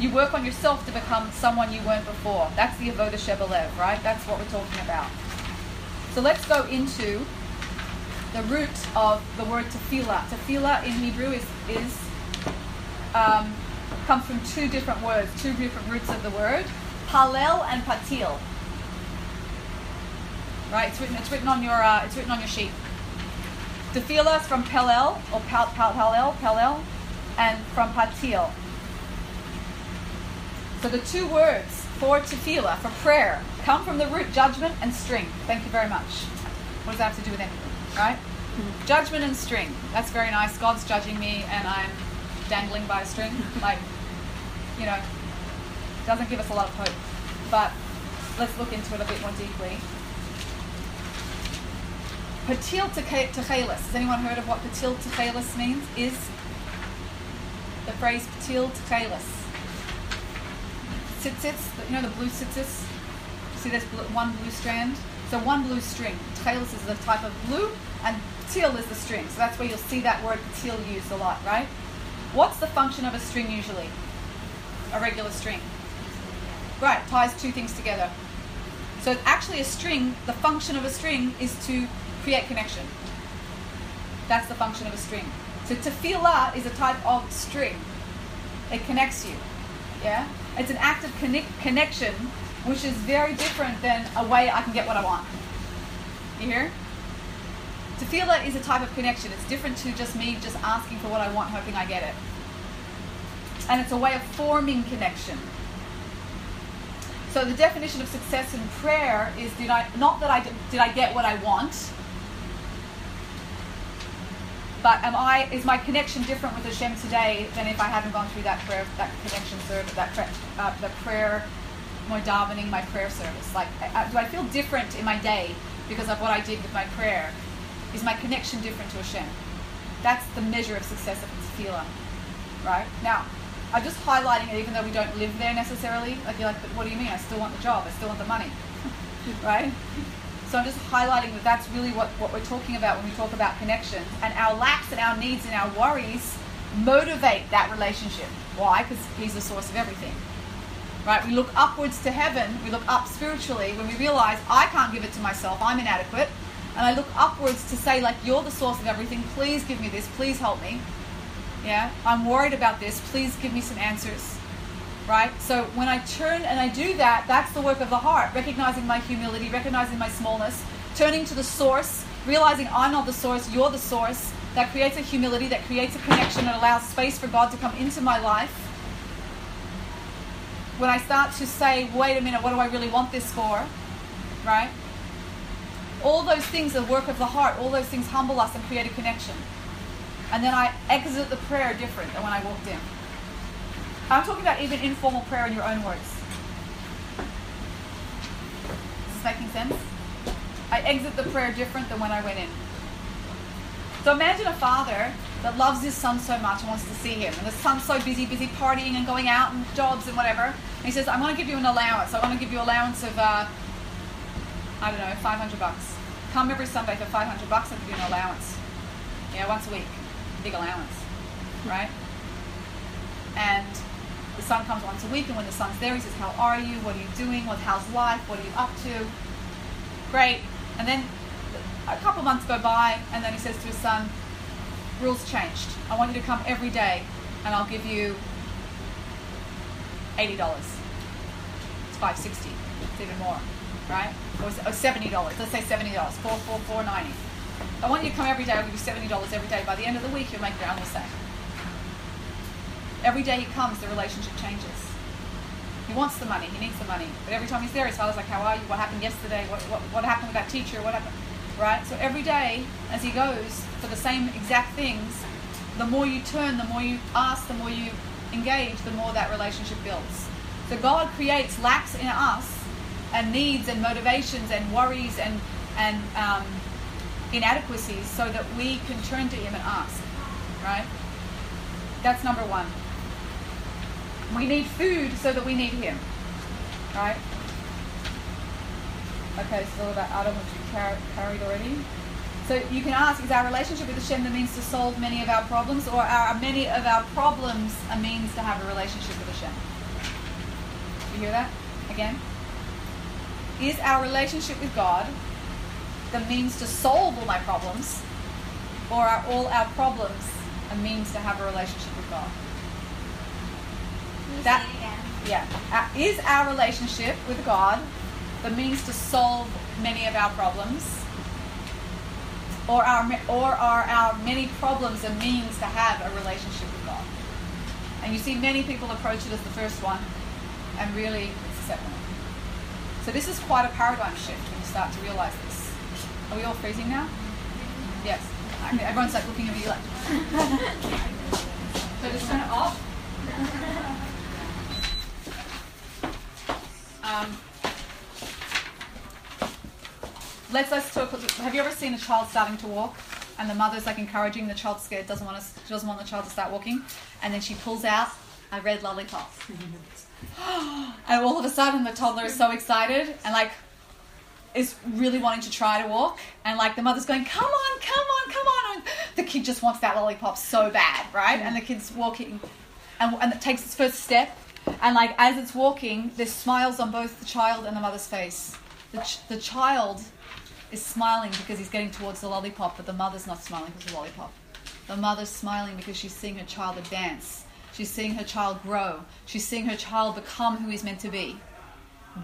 you work on yourself to become someone you weren't before. That's the avoda shebalev, right? That's what we're talking about. So let's go into the root of the word tefillah. Tefillah in Hebrew is is um, comes from two different words, two different roots of the word, palel and patil. Right? It's written. It's written on your. Uh, it's written on your sheet. Tefillah from Pelel, or Pal, Pal, Palel, Pelel, and from Patil. So the two words for tefillah, for prayer, come from the root judgment and string. Thank you very much. What does that have to do with anything, right? Mm-hmm. Judgment and string. That's very nice. God's judging me and I'm dangling by a string. [laughs] Like, you know, doesn't give us a lot of hope. But let's look into it a bit more deeply. Patil Techelis. Has anyone heard of what Patil Techelis means? Is the phrase Patil Techelis. Tzitzits, you know the blue tzitzis? See this blue, one blue strand? So one blue string. Techelis is the type of blue, and Patil is the string. So that's where you'll see that word Patil used a lot, right? What's the function of a string usually? A regular string. Right, ties two things together. So actually a string, the function of a string is to create connection. That's the function of a string. So tefillah is a type of string. It connects you. Yeah? It's an active connect- connection, which is very different than a way I can get what I want. You hear? Tefillah is a type of connection. It's different to just me just asking for what I want, hoping I get it. And it's a way of forming connection. So the definition of success in prayer is did I not that I did, did I get what I want, but am I is my connection different with Hashem today than if I haven't gone through that prayer that connection service that prayer, uh, the prayer my davening my prayer service? Like uh, do I feel different in my day because of what I did with my prayer? Is my connection different to Hashem? That's the measure of success of tefillah right? Now I'm just highlighting it even though we don't live there necessarily. Like you're like but what do you mean? I still want the job. I still want the money. [laughs] Right so I'm just highlighting that that's really what, what we're talking about when we talk about connections. And our lacks and our needs and our worries motivate that relationship. Why? Because He's the source of everything. Right? We look upwards to heaven, we look up spiritually when we realize I can't give it to myself, I'm inadequate. And I look upwards to say, like, you're the source of everything, please give me this, please help me. Yeah? I'm worried about this, please give me some answers right? So when I turn and I do that, that's the work of the heart, recognizing my humility, recognizing my smallness, turning to the source, realizing I'm not the source, you're the source. That creates a humility, that creates a connection, that allows space for God to come into my life. When I start to say, wait a minute, what do I really want this for? Right? All those things are work of the heart. All those things humble us and create a connection. And then I exit the prayer different than when I walked in. I'm talking about even informal prayer in your own words. Is this making sense? I exit the prayer different than when I went in. So imagine a father that loves his son so much and wants to see him. And the son's so busy, busy partying and going out and jobs and whatever. And he says, I'm going to give you an allowance. I want to give you an allowance of, uh, I don't know, 500 bucks. Come every Sunday for 500 bucks and give you an allowance. Yeah, once a week. Big allowance. Right? And the son comes once a week, and when the son's there, he says, How are you? What are you doing? What, how's life? What are you up to? Great. And then a couple months go by, and then he says to his son, Rules changed. I want you to come every day, and I'll give you $80. It's 560 It's even more, right? Or, or $70. Let's say $70. Four, four, four ninety. I want you to come every day. I'll give you $70 every day. By the end of the week, you'll make your the mistake. Every day he comes, the relationship changes. He wants the money, he needs the money. But every time he's there, his father's like, How are you? What happened yesterday? What, what, what happened with that teacher? What happened? Right? So every day, as he goes for the same exact things, the more you turn, the more you ask, the more you engage, the more that relationship builds. So God creates lacks in us and needs and motivations and worries and, and um, inadequacies so that we can turn to Him and ask. Right? That's number one. We need food so that we need Him. Right? Okay, so about Adam, which carried already. So you can ask, is our relationship with Hashem the means to solve many of our problems, or are many of our problems a means to have a relationship with Hashem? You hear that? Again? Is our relationship with God the means to solve all my problems, or are all our problems a means to have a relationship with God? That-? Yeah. Uh, Is our relationship with God the means to solve many of our problems? Or are, or are our many problems a means to have a relationship with God? And you see many people approach it as the first one, and really it's the second one. So this is quite a paradigm shift when you start to realize this. Are we all freezing now? Yes. Okay, everyone's like looking at me like. [laughs] so just turn it off. Um, let's talk. Have you ever seen a child starting to walk, and the mother's like encouraging the child, scared, doesn't want to, doesn't want the child to start walking, and then she pulls out a red lollipop, [gasps] and all of a sudden the toddler is so excited and like is really wanting to try to walk, and like the mother's going, "Come on, come on, come on!" And the kid just wants that lollipop so bad, right? And the kid's walking, and it takes its first step, and like as it's walking, there's smiles on both the child and the mother's face. The, ch- the child is smiling because he's getting towards the lollipop, but the mother's not smiling because of the lollipop. The mother's smiling because she's seeing her child advance. She's seeing her child grow. She's seeing her child become who he's meant to be.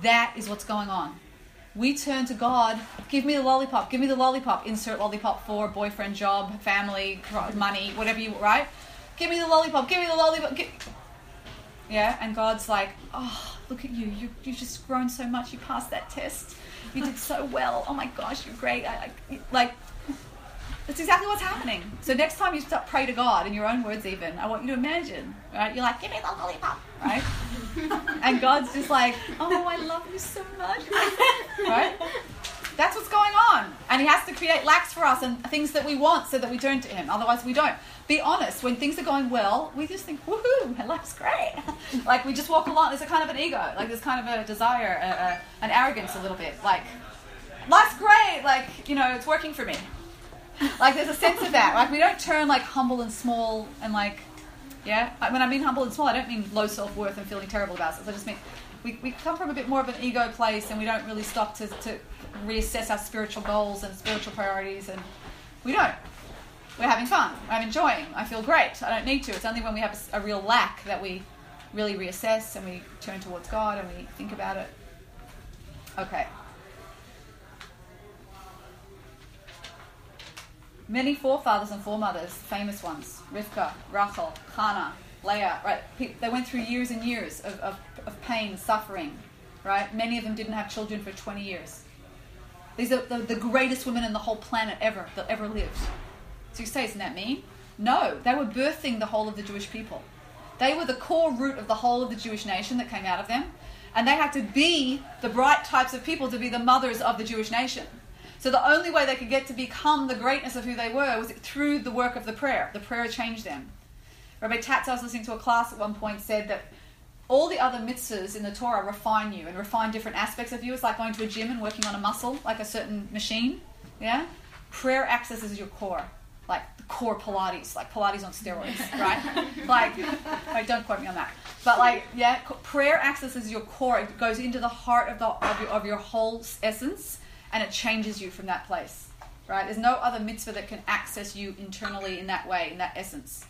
That is what's going on. We turn to God, give me the lollipop, give me the lollipop, insert lollipop for boyfriend, job, family, money, whatever you, right? Give me the lollipop, give me the lollipop. Give... Yeah, and God's like, oh, look at you. you. You've just grown so much. You passed that test. You did so well. Oh my gosh, you're great. I, I, like, that's exactly what's happening. So next time you start pray to God in your own words, even I want you to imagine, right? You're like, give me the lollipop, right? [laughs] and God's just like, oh, I love you so much, [laughs] right? That's what's going on, and He has to create lacks for us and things that we want so that we turn to Him. Otherwise, we don't. Be honest. When things are going well, we just think, woohoo, my life's great. [laughs] like we just walk along. There's a kind of an ego, like there's kind of a desire, a, a, an arrogance, a little bit. Like life's great. Like you know, it's working for me [laughs] like there's a sense of that. Like we don't turn like humble and small and like yeah. When I mean humble and small, I don't mean low self worth and feeling terrible about it. I just mean we, we come from a bit more of an ego place and we don't really stop to, to reassess our spiritual goals and spiritual priorities and we don't. We're having fun. I'm enjoying. I feel great. I don't need to. It's only when we have a, real lack that we really reassess and we turn towards God and we think about it. Okay. Many forefathers and foremothers, famous ones, Rivka, Rachel, Hannah, Leah, right? They went through years and years of, of, of pain, suffering, right? Many of them didn't have children for 20 years. These are the, the greatest women in the whole planet ever that ever lived. So you say, isn't that mean? No, they were birthing the whole of the Jewish people. They were the core root of the whole of the Jewish nation that came out of them. And they had to be the bright types of people to be the mothers of the Jewish nation. So the only way they could get to become the greatness of who they were was through the work of the prayer. The prayer changed them. Rabbi Tatz, I was listening to a class at one point, said that all the other mitzvahs in the Torah refine you and refine different aspects of you. It's like going to a gym and working on a muscle, like a certain machine. Yeah? Prayer accesses your core, like the core Pilates, like Pilates on steroids, [laughs] right? like, like, don't quote me on that. But like, yeah, prayer accesses your core. It goes into the heart of, the, of, your, of your whole essence and it changes you from that place. Right? There's no other mitzvah that can access you internally in that way, in that essence.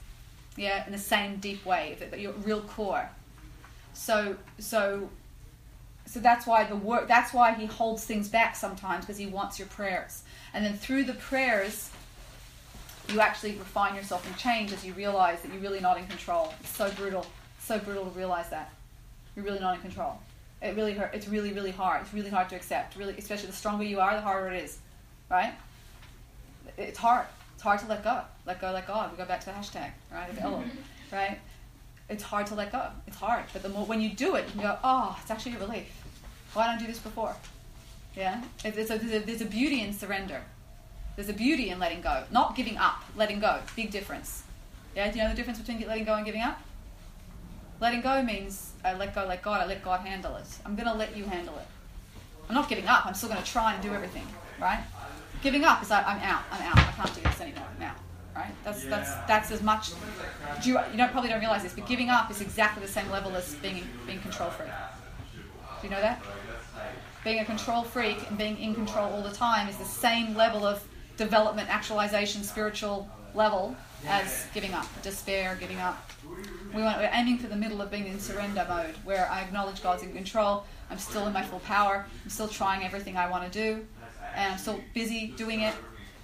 Yeah, in the same deep way, that your real core. So, so, so that's why the work. That's why he holds things back sometimes because he wants your prayers. And then through the prayers, you actually refine yourself and change as you realize that you're really not in control. It's so brutal, so brutal to realize that you're really not in control it really hurt. It's really, really hard. It's really hard to accept. Really, especially the stronger you are, the harder it is, right? It's hard. It's hard to let go. Let go, let God. We go back to the hashtag, right? Of [laughs] right? It's hard to let go. It's hard, but the more when you do it, you go, oh, it's actually a relief. Why don't I do this before? Yeah, there's a, there's a, there's a beauty in surrender. There's a beauty in letting go, not giving up. Letting go, big difference. Yeah, do you know the difference between letting go and giving up? Letting go means I let go, let God, I let God handle it. I'm going to let you handle it. I'm not giving up. I'm still going to try and do everything, right? Giving up is like I'm out. I'm out. I can't do this anymore. I'm out. Right? That's that's that's as much. Do you, you don't probably don't realize this, but giving up is exactly the same level as being being control freak. Do you know that? Being a control freak and being in control all the time is the same level of development, actualization, spiritual level as giving up, despair, giving up. We want, we're aiming for the middle of being in surrender mode, where I acknowledge God's in control. I'm still in my full power. I'm still trying everything I want to do, and I'm still busy doing it.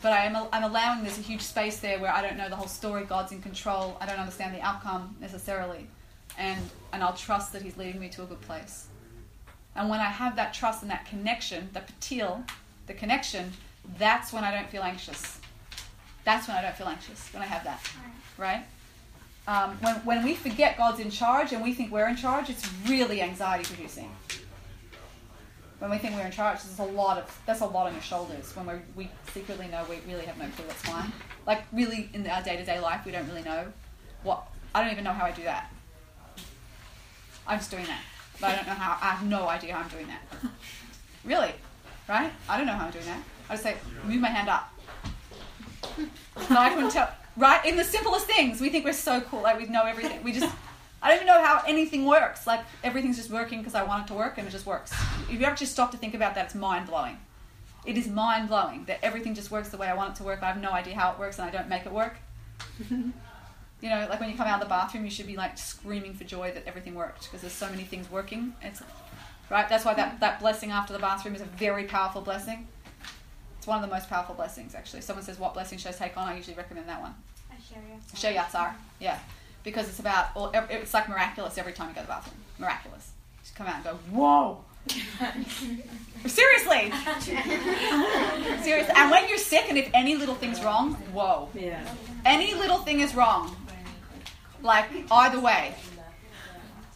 But I am, I'm allowing there's a huge space there where I don't know the whole story. God's in control. I don't understand the outcome necessarily, and and I'll trust that He's leading me to a good place. And when I have that trust and that connection, the patil, the connection, that's when I don't feel anxious. That's when I don't feel anxious, when I have that. Right? Um, when, when we forget God's in charge and we think we're in charge, it's really anxiety producing. When we think we're in charge, there's a lot of that's a lot on your shoulders. When we we secretly know we really have no clue what's going on. Like really in our day to day life, we don't really know what. I don't even know how I do that. I'm just doing that, but I don't know how. I have no idea how I'm doing that. [laughs] really, right? I don't know how I'm doing that. I just say move my hand up. [laughs] No, I couldn't tell. Right? In the simplest things, we think we're so cool, like we know everything. We just, I don't even know how anything works. Like everything's just working because I want it to work and it just works. If you actually stop to think about that, it's mind blowing. It is mind blowing that everything just works the way I want it to work. I have no idea how it works, and I don't make it work. [laughs] you know, like when you come out of the bathroom, you should be like screaming for joy that everything worked because there's so many things working. It's right. That's why that, that blessing after the bathroom is a very powerful blessing. It's one of the most powerful blessings, actually. Someone says, "What blessing should I take on?" I usually recommend that one. Asher Yatzar. Yeah, because it's about. All, it's like miraculous every time you go to the bathroom. Miraculous. Just come out and go, "Whoa." [laughs] Seriously. [laughs] Seriously. And when you're sick, and if any little thing's wrong, whoa. Yeah. Any little thing is wrong. Like either way,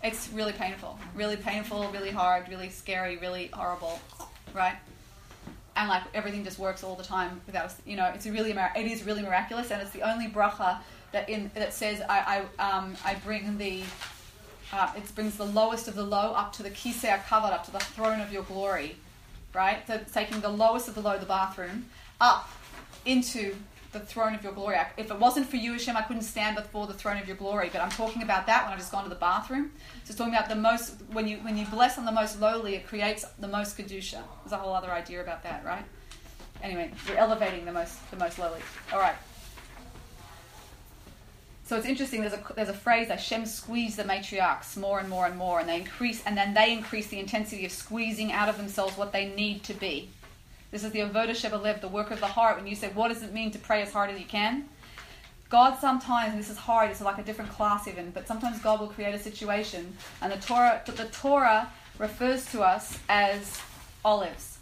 it's really painful. Really painful. Really hard. Really scary. Really horrible. Right. And like everything just works all the time without, you know, it's really, it is really miraculous, and it's the only bracha that in that says I I um I bring the uh, it brings the lowest of the low up to the kisei kavod up to the throne of your glory, right? So taking the lowest of the low, the bathroom, up into the throne of your glory. If it wasn't for you, Hashem, I couldn't stand before the throne of your glory. But I'm talking about that when I've just gone to the bathroom. So it's talking about the most when you when you bless on the most lowly, it creates the most kedusha. There's a whole other idea about that, right? Anyway, you're elevating the most the most lowly. All right. So it's interesting. There's a there's a phrase that Shem squeezed the matriarchs more and more and more, and they increase, and then they increase the intensity of squeezing out of themselves what they need to be. This is the avoda shebalev, the work of the heart. When you say, what does it mean to pray as hard as you can? God sometimes, and this is hard, it's like a different class even, but sometimes God will create a situation, and the Torah, the Torah refers to us as olives.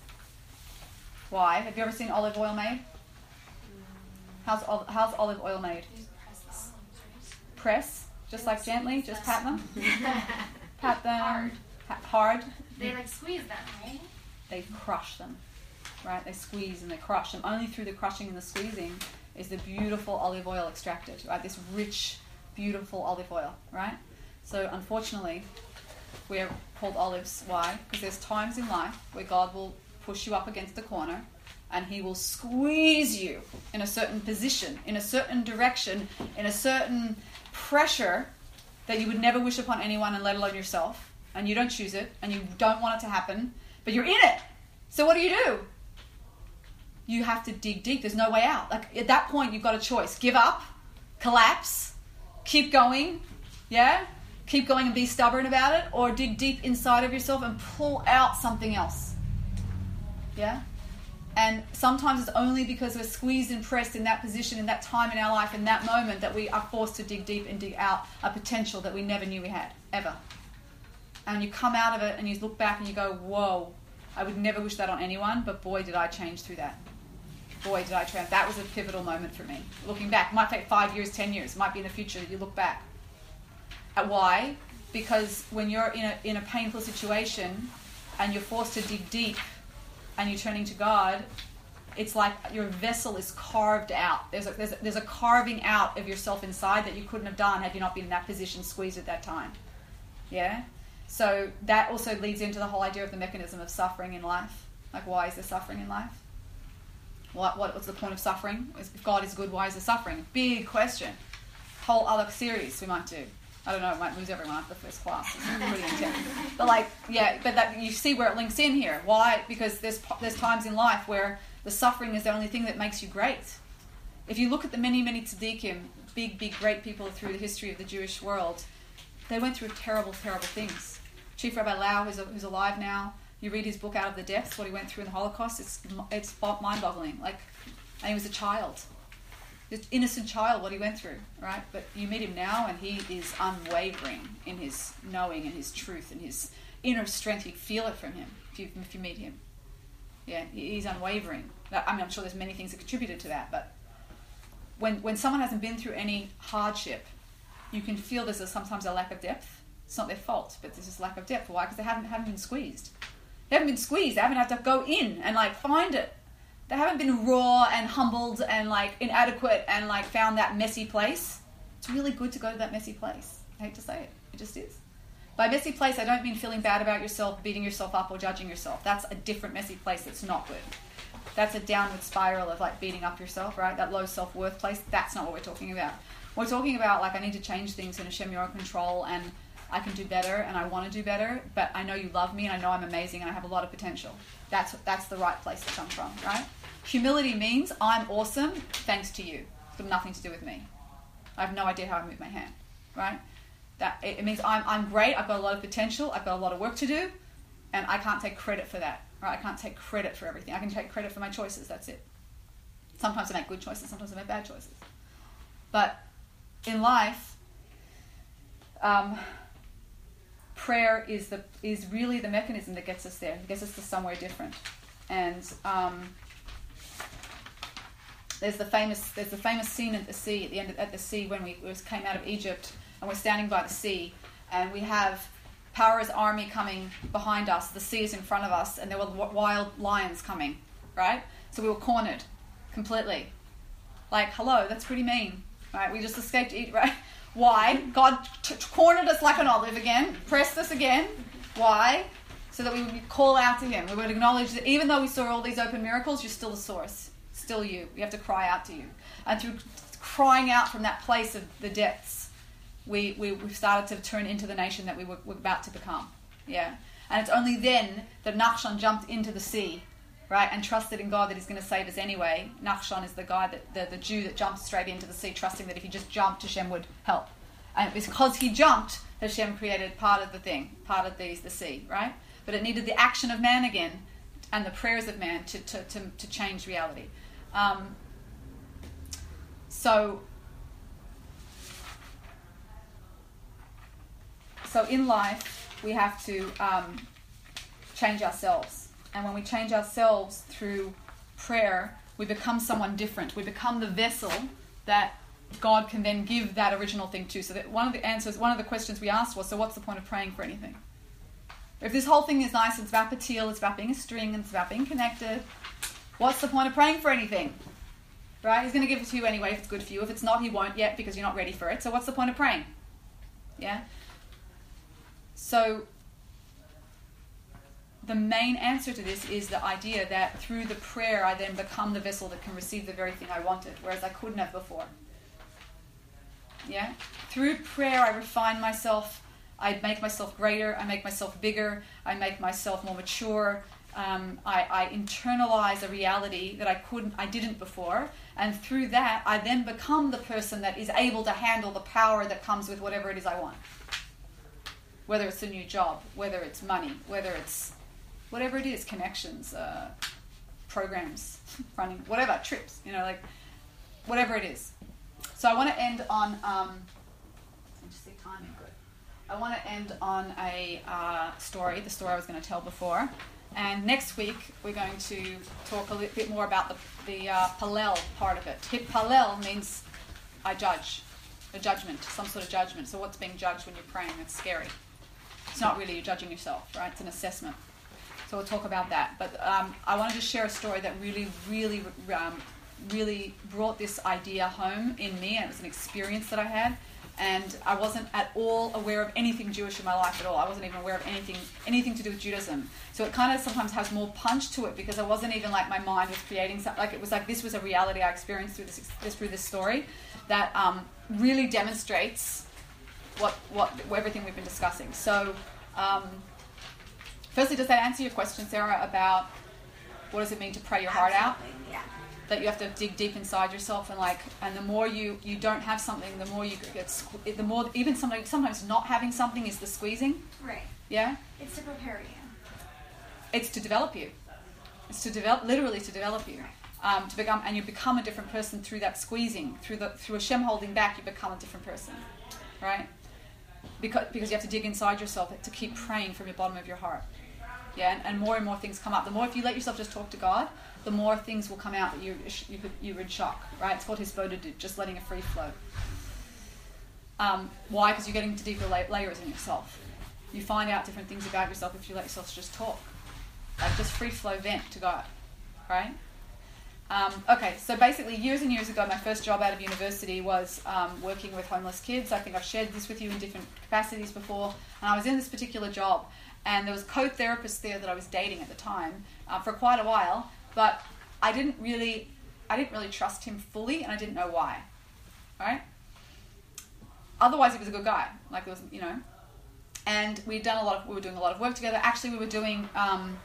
Why? Have you ever seen olive oil made? How's, how's olive oil made? Press, just like gently, just pat them. [laughs] pat them. Hard. hard. They like squeeze them, right? They crush them, right? They squeeze and they crush them. Only through the crushing and the squeezing is the beautiful olive oil extracted, right? This rich, beautiful olive oil, right? So unfortunately, we're called olives. Why? Because there's times in life where God will push you up against the corner and he will squeeze you in a certain position, in a certain direction, in a certain pressure that you would never wish upon anyone and let alone yourself, and you don't choose it, and you don't want it to happen, but you're in it. So what do you do? You have to dig deep. There's no way out. Like at that point, you've got a choice: give up, collapse, keep going, yeah, keep going and be stubborn about it, or dig deep inside of yourself and pull out something else. Yeah. And sometimes it's only because we're squeezed and pressed in that position, in that time in our life, in that moment, that we are forced to dig deep and dig out a potential that we never knew we had, ever. And you come out of it and you look back and you go, whoa, I would never wish that on anyone, but boy, did I change through that. Boy, did I change. That was a pivotal moment for me. Looking back, it might take five years, ten years, it might be in the future, that you look back. At why? Because when you're in a, in a painful situation and you're forced to dig deep and you're turning to God, it's like your vessel is carved out. There's a, there's a, there's a carving out of yourself inside that you couldn't have done had you not been in that position, squeezed at that time. Yeah? So that also leads into the whole idea of the mechanism of suffering in life. Like, why is there suffering in life? What, what, what's the point of suffering? If God is good, why is there suffering? Big question. Whole other series we might do. I don't know, it might lose everyone after the first class. It's pretty intense. But like, yeah, but that you see where it links in here. Why? Because there's there's times in life where the suffering is the only thing that makes you great. If you look at the many many tzaddikim, big big great people through the history of the Jewish world, they went through terrible terrible things. Chief Rabbi Lau, who's, who's alive now, you read his book Out of the Depths, what he went through in the Holocaust. It's it's mind boggling. Like, and he was a child this innocent child what he went through, right? But you meet him now, and he is unwavering in his knowing and his truth and his inner strength. You feel it from him if you if you meet him. Yeah, he's unwavering. I mean, I'm sure there's many things that contributed to that, but when when someone hasn't been through any hardship, you can feel there's a, sometimes a lack of depth. It's not their fault, but there's this lack of depth. Why? Because they haven't haven't been squeezed. They haven't been squeezed. They haven't had to go in and like find it they haven't been raw and humbled and like inadequate and like found that messy place. It's really good to go to that messy place. I hate to say it, it just is. By messy place, I don't mean feeling bad about yourself, beating yourself up, or judging yourself. That's a different messy place that's not good. That's a downward spiral of like beating up yourself, right? That low self worth place. That's not what we're talking about. We're talking about like I need to change things and Hashem, you're in control, and I can do better and I want to do better, but I know you love me and I know I'm amazing and I have a lot of potential. That's that's the right place to come from, right? Humility means I'm awesome thanks to you. It's got nothing to do with me. I have no idea how I move my hand, right? That it it means I'm I'm great. I've got a lot of potential. I've got a lot of work to do, and I can't take credit for that. Right? I can't take credit for everything. I can take credit for my choices. That's it. Sometimes I make good choices. Sometimes I make bad choices. But in life, um, prayer is the is really the mechanism that gets us there. Gets us to somewhere different. And um, there's the famous there's the famous scene at the sea at the end of, at the sea when we, we came out of Egypt and we're standing by the sea and we have Pharaoh's army coming behind us. The sea is in front of us, and there were wild lions coming. Right, so we were cornered completely. Like, hello, that's pretty mean. Right, we just escaped. [laughs] Right? Why? God t- cornered us like an olive again, pressed us again. Why? So that we would call out to Him. We would acknowledge that even though we saw all these open miracles, you're still the source, still you. We have to cry out to you, and through crying out from that place of the depths, we, we, we started to turn into the nation that we were, were about to become. Yeah. And it's only then that Nachshon jumped into the sea, right, and trusted in God that He's going to save us anyway. Nachshon is the guy, that, the, the Jew that jumped straight into the sea, trusting that if he just jumped, Hashem would help. And it was because he jumped, Hashem created part of the thing, part of these, the sea, right? But it needed the action of man again and the prayers of man to, to, to, to change reality. Um, so so in life we have to um, change ourselves and when we change ourselves through prayer we become someone different. We become the vessel that god can then give that original thing to. So that one of the answers one of the questions we asked was so what's the point of praying for anything? If this whole thing is nice it's about patil it's about being a string and it's about being connected what's the point of praying for anything? Right? He's going to give it to you anyway if it's good for you. If it's not he won't yet because you're not ready for it. So what's the point of praying? Yeah? So, the main answer to this is the idea that through the prayer, I then become the vessel that can receive the very thing I wanted, whereas I couldn't have before. Yeah? Through prayer, I refine myself. I make myself greater. I make myself bigger. I make myself more mature. Um, I, I internalize a reality that I couldn't, I didn't before, and through that, I then become the person that is able to handle the power that comes with whatever it is I want whether it's a new job, whether it's money, whether it's whatever it is, connections, uh, programs, running, whatever, trips, you know, like whatever it is. So I want to end on, um, I timing good. I want to end on a uh, story, the story I was going to tell before. And next week we're going to talk a little bit more about the, the uh, palel part of it. Hit palel means I judge, a judgment, some sort of judgment. So what's being judged when you're praying? It's scary it's not really you're judging yourself, right? It's an assessment. So we'll talk about that. But um, I wanted to share a story that really, really, um, really brought this idea home in me. And it was an experience that I had, and I wasn't at all aware of anything Jewish in my life at all. I wasn't even aware of anything, anything to do with Judaism. So it kind of sometimes has more punch to it because I wasn't even like my mind was creating something. Like it was like this was a reality I experienced through this, through this story that um, really demonstrates what, what everything we've been discussing. So, um, firstly, does that answer your question, Sarah, about what does it mean to pray your heart out? Yeah. That you have to dig deep inside yourself, and like, and the more you you don't have something, the more you get, the more even sometimes sometimes not having something is the squeezing. Right. Yeah, It's to prepare you. it's to develop you. It's to develop, literally to develop you. Um, to become, and you become a different person through that squeezing, through the through Hashem holding back. You become a different person, right? because, because you have to dig inside yourself to keep praying from your bottom of your heart. Yeah, and, and, more and more things come up. The more if you let yourself just talk to God, the more things will come out that you you you're in shock, right? It's called hisbodedut, just letting a free flow. Um, why? Because you're getting into deeper la- layers in yourself. You find out different things about yourself if you let yourself just talk, like just free flow vent to God, right? Um, okay, so basically, years and years ago, my first job out of university was um, working with homeless kids. I think I've shared this with you in different capacities before. And I was in this particular job, and there was co-therapist there that I was dating at the time uh, for quite a while. But I didn't really, I didn't really trust him fully, and I didn't know why. Right? Otherwise, he was a good guy. Like there was, you know. and we'd done a lot of we were doing a lot of work together. Actually, we were doing um,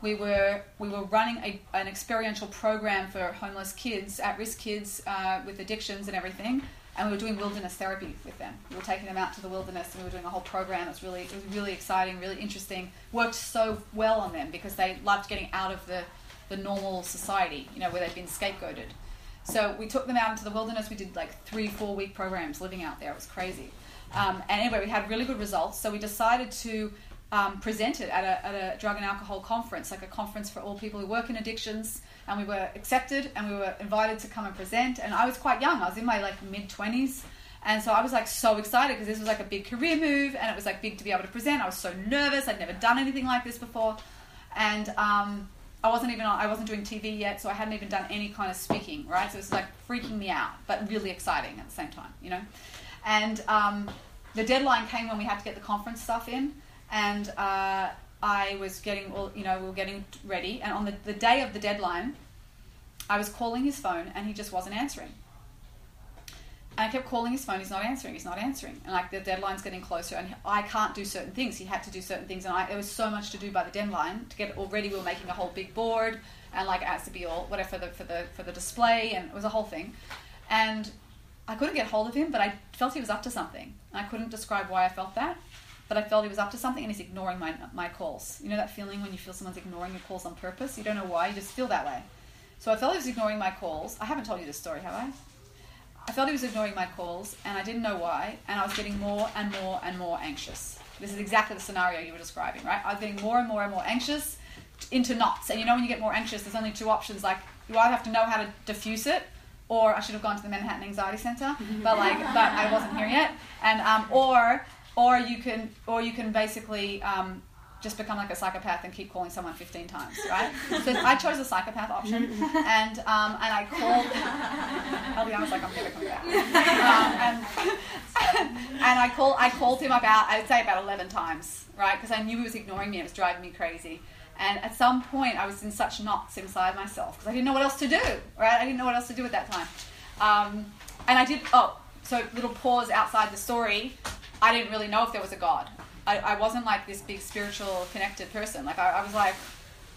we were we were running a, an experiential program for homeless kids, at risk kids uh, with addictions and everything. And we were doing wilderness therapy with them. We were taking them out to the wilderness, and we were doing a whole program. It was really, it was really exciting, really interesting. Worked so well on them because they loved getting out of the, the normal society, you know, where they've been scapegoated. So we took them out into the wilderness. We did like three, four week programs living out there. It was crazy. Um, and anyway, we had really good results. So we decided to um, present it at a, at a drug and alcohol conference, like a conference for all people who work in addictions. And we were accepted and we were invited to come and present. And I was quite young. I was in my like mid 20s. And so I was like so excited because this was like a big career move and it was like big to be able to present. I was so nervous. I'd never done anything like this before. And um, I wasn't even I wasn't doing TV yet, so I hadn't even done any kind of speaking, right? So it was like freaking me out, but really exciting at the same time, you know? And um, the deadline came when we had to get the conference stuff in, and uh, I was getting all, you know, we were getting ready, and on the, the day of the deadline, I was calling his phone, and he just wasn't answering. And I kept calling his phone, he's not answering, he's not answering. And like the deadline's getting closer, and I can't do certain things. He had to do certain things, and I, there was so much to do by the deadline to get it already. We were making a whole big board, and like it has to be all whatever for the for the for the display, and it was a whole thing. And I couldn't get hold of him, but I felt he was up to something. I couldn't describe why I felt that, but I felt he was up to something, and he's ignoring my my calls. You know that feeling when you feel someone's ignoring your calls on purpose? You don't know why, you just feel that way. So I felt he was ignoring my calls. I haven't told you this story, have I? I felt he was ignoring my calls, and I didn't know why, and I was getting more and more and more anxious. This is exactly the scenario you were describing, right? I was getting more and more and more anxious into knots. And you know, when you get more anxious, there's only two options. Like, you either have to know how to diffuse it, or I should have gone to the Manhattan Anxiety Center, but like, but I wasn't here yet. And um, or or you can or you can basically um, just become like a psychopath and keep calling someone 15 times, right? [laughs] So I chose the psychopath option, and um, and I called. [laughs] I'll be honest, like I'm never coming back. Um, and, [laughs] and I called I called him about I'd say about 11 times, right? Because I knew he was ignoring me. It was driving me crazy. And at some point, I was in such knots inside myself because I didn't know what else to do, right? I didn't know what else to do at that time. Um, and I did. Oh, so little pause outside the story. I didn't really know if there was a God. I, I wasn't like this big spiritual connected person. Like I, I was like,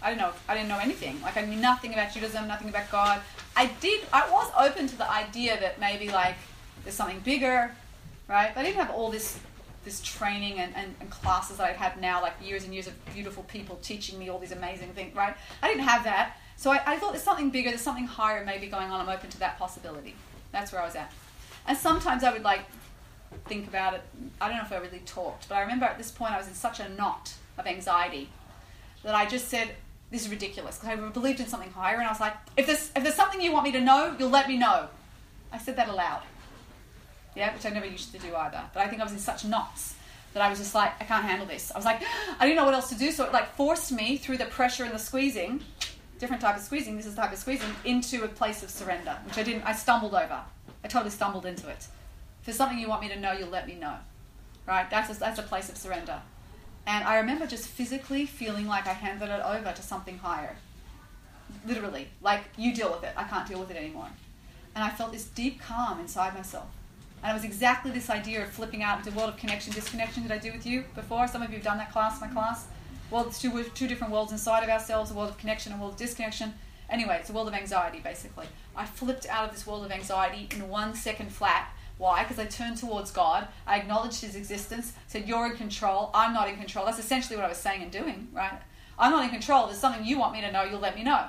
I didn't know, I didn't know anything. Like I knew nothing about Judaism, nothing about God. I did, I was open to the idea that maybe like there's something bigger, right? But I didn't have all this this training and, and, and classes that I've had now, like years and years of beautiful people teaching me all these amazing things, right? I didn't have that. So I, I thought there's something bigger, there's something higher maybe going on. I'm open to that possibility. That's where I was at. And sometimes I would like think about it. I don't know if I really talked, but I remember at this point I was in such a knot of anxiety that I just said, "This is ridiculous," because I believed in something higher, and I was like, "If there's if there's something you want me to know, you'll let me know." I said that aloud. Yeah, which I never used to do either. But I think I was in such knots that I was just like, I can't handle this. I was like, [gasps] I didn't know what else to do, so it like forced me through the pressure and the squeezing, different type of squeezing. This is the type of squeezing into a place of surrender, which I didn't. I stumbled over. I totally stumbled into it. If there's something you want me to know, you'll let me know. Right? That's a, that's a place of surrender. And I remember just physically feeling like I handed it over to something higher. Literally. Like, you deal with it. I can't deal with it anymore. And I felt this deep calm inside myself. And it was exactly this idea of flipping out into a world of connection, disconnection. Did I do with you before? Some of you have done that class, my class. Well, it's two, two different worlds inside of ourselves a world of connection and a world of disconnection. Anyway, it's a world of anxiety, basically. I flipped out of this world of anxiety in one second flat why? Because I turned towards God. I acknowledged His existence. Said, "You're in control. I'm not in control." That's essentially what I was saying and doing, right? I'm not in control. If there's something you want me to know. You'll let me know.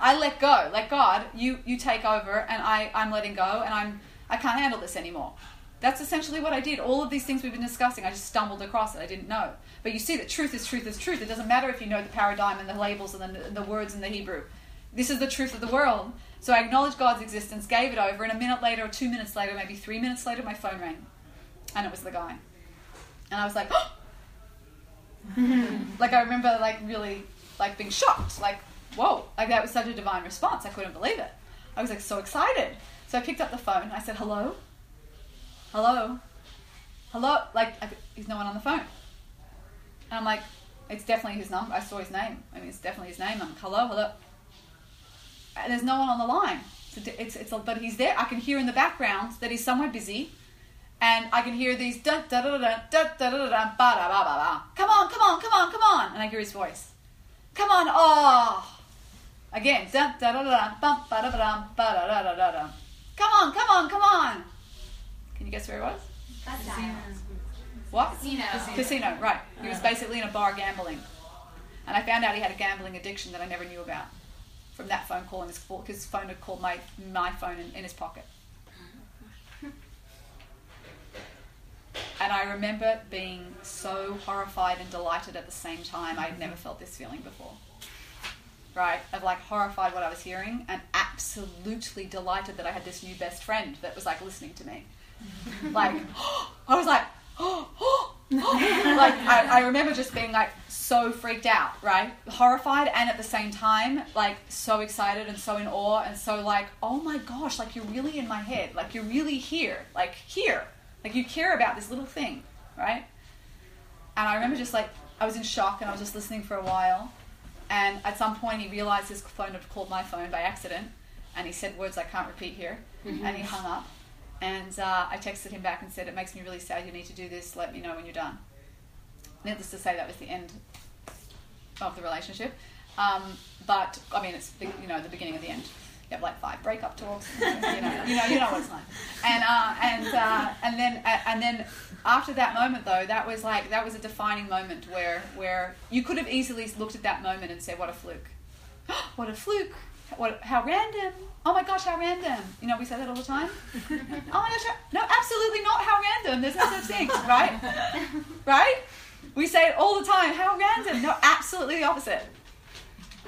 I let go. Let God. You you take over, and I I'm letting go, and I'm I can't handle this anymore. That's essentially what I did. All of these things we've been discussing, I just stumbled across it. I didn't know. But you see that truth is truth is truth. It doesn't matter if you know the paradigm and the labels and the, the words in the Hebrew. This is the truth of the world. So I acknowledged God's existence, gave it over, and a minute later, or two minutes later, maybe three minutes later, my phone rang. And it was the guy. And I was like, oh! [gasps] [laughs] like I remember like really like being shocked. Like, whoa, like that was such a divine response. I couldn't believe it. I was like so excited. So I picked up the phone and I said, hello? Hello? Hello? Like, I, he's no one on the phone. And I'm like, it's definitely his number. I saw his name. I mean, it's definitely his name. I'm like, hello, hello there's no one on the line. It's, it's, it's, but he's there. I can hear in the background that he's somewhere busy, and I can hear these da da da da da da da da da ba da ba ba ba. Come on, come on, come on, come on, and I hear his voice. Come on, oh. Again, da da da da ba da ba da ba da da da da da. Come on, come on, come on. Can you guess where he was? What? Casino. Casino, right. He was basically in a bar gambling. And I found out he had a gambling addiction that I never knew about from that phone call in his, his phone had called my, my phone in, in his pocket. And I remember being so horrified and delighted at the same time. I'd never felt this feeling before. Right? Of like horrified what I was hearing and absolutely delighted that I had this new best friend that was like listening to me. like, [gasps] I was like, [gasps] like I, I remember just being like so freaked out, right? Horrified and at the same time, like so excited and so in awe and so like, oh my gosh, like you're really in my head. Like you're really here. Like here. Like you care about this little thing, right? And I remember just like I was in shock and I was just listening for a while. And at some point he realized his phone had called my phone by accident and he said words I can't repeat here. Mm-hmm. And he hung up. And uh, I texted him back and said, It makes me really sad. You need to do this. Let me know when you're done. Needless to say, that was the end of the relationship. Um, but I mean, it's the- you know the beginning of the end. You have like five breakup talks. [laughs] You know, you know, you know, what it's like. And uh, and uh, and then and then after that moment though, that was like that was a defining moment where where you could have easily looked at that moment and said, "What a fluke! [gasps] what a fluke! What how random! Oh my gosh, how random!" You know, we say that all the time. [laughs] oh my gosh, how- no, absolutely not. How random! There's no such thing, right? Right? We say it all the time. How random! No, absolutely the opposite.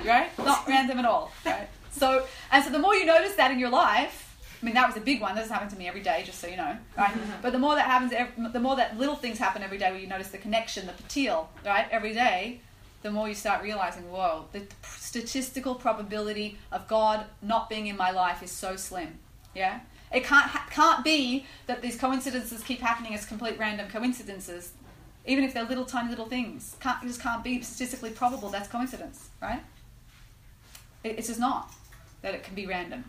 Right? Not random at all. Right? So, and so the more you notice that in your life, I mean, that was a big one. That doesn't happen to me every day, just so you know, right? Mm-hmm. But the more that happens, the more that little things happen every day where you notice the connection, the patil, right, every day, the more you start realizing, whoa, the statistical probability of God not being in my life is so slim. Yeah, it can't can't be that these coincidences keep happening as complete random coincidences, even if they're little tiny little things. Can't just can't be statistically probable. That's coincidence, right? It, it's just not that it can be random.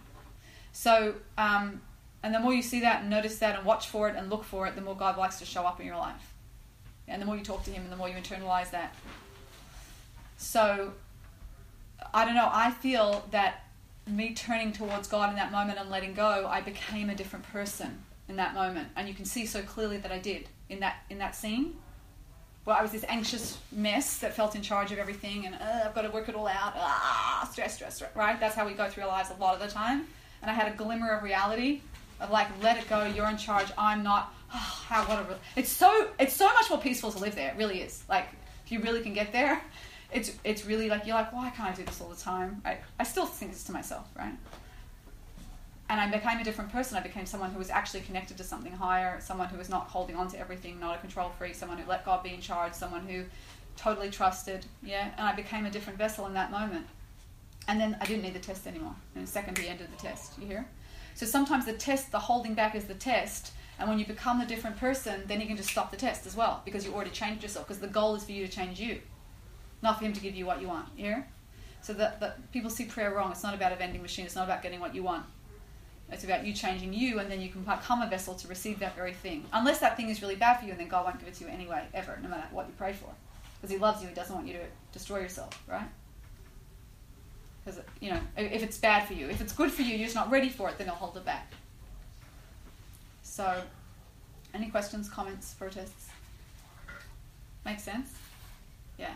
So, um, and the more you see that and notice that and watch for it and look for it, the more God likes to show up in your life. And the more you talk to Him and the more you internalize that. So, I don't know, I feel that me turning towards God in that moment and letting go, I became a different person in that moment. And you can see so clearly that I did in that in that scene. Well, I was this anxious mess that felt in charge of everything, and uh, I've got to work it all out. Ah, stress, stress, stress. Right? That's how we go through our lives a lot of the time. And I had a glimmer of reality of like, let it go. You're in charge. I'm not. Oh, [sighs] how what a. It's so it's so much more peaceful to live there. It really is. Like, if you really can get there, it's it's really like you're like, why can't I do this all the time? I I still think this to myself, right? and I became a different person. I became someone who was actually connected to something higher, someone who was not holding on to everything, not a control freak, someone who let God be in charge, someone who totally trusted. Yeah, and I became a different vessel in that moment. And then I didn't need the test anymore. In a second, he ended the test. You hear? So sometimes the test, the holding back is the test. And when you become a different person, then you can just stop the test as well because you already changed yourself. Because the goal is for you to change you, not for him to give you what you want. You? So that, that people see prayer wrong. It's not about a vending machine. It's not about getting what you want. It's about you changing you, and then you can become a vessel to receive that very thing. Unless that thing is really bad for you, and then God won't give it to you anyway, ever, no matter what you pray for, because He loves you. He doesn't want you to destroy yourself, right? Because you know, if if it's bad for you, if it's good for you, you're just not ready for it, then He'll hold it back. So, any questions, comments, protests? Make sense? Yeah.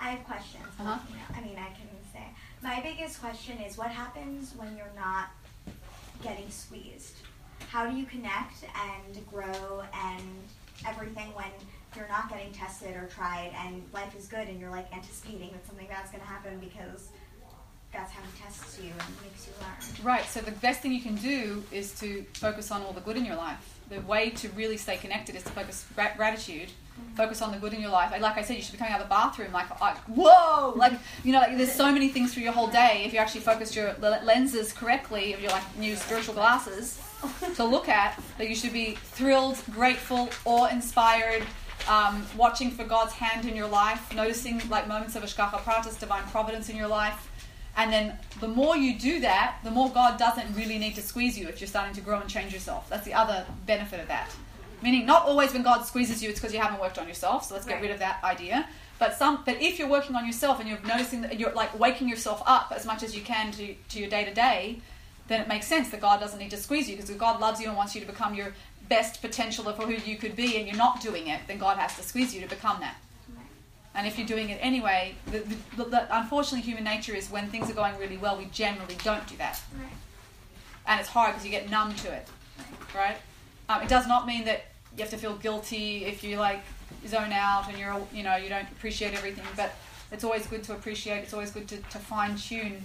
I have questions. Uh-huh. I mean, I can say. My biggest question is what happens when you're not getting squeezed? How do you connect and grow and everything when you're not getting tested or tried and life is good and you're like anticipating that something bad's going to happen because that's how having tests you and makes you learn? Right, so the best thing you can do is to focus on all the good in your life. The way to really stay connected is to focus gra- gratitude, focus on the good in your life. Like I said, you should be coming out of the bathroom like, like whoa, like you know, like there's so many things through your whole day. If you actually focus your le- lenses correctly, if you like new spiritual glasses to look at, that you should be thrilled, grateful, awe-inspired. Um, watching for God's hand in your life, noticing like moments of Hashgacha Pratis, divine providence in your life, and then the more you do that, the more God doesn't really need to squeeze you if you're starting to grow and change yourself. That's the other benefit of that. Meaning, not always when God squeezes you, it's because you haven't worked on yourself. So let's get Right. rid of that idea. But some, but if you're working on yourself and you're noticing that you're like waking yourself up as much as you can to, to your day to day, then it makes sense that God doesn't need to squeeze you because if God loves you and wants you to become your best potential for who you could be, and you're not doing it, then God has to squeeze you to become that. And if you're doing it anyway, the, the, the, unfortunately, human nature is when things are going really well, we generally don't do that. Right. And it's hard because you get numb to it, right? Um, it does not mean that you have to feel guilty if you like zone out and you're, you know, you don't appreciate everything. But it's always good to appreciate. It's always good to, to fine tune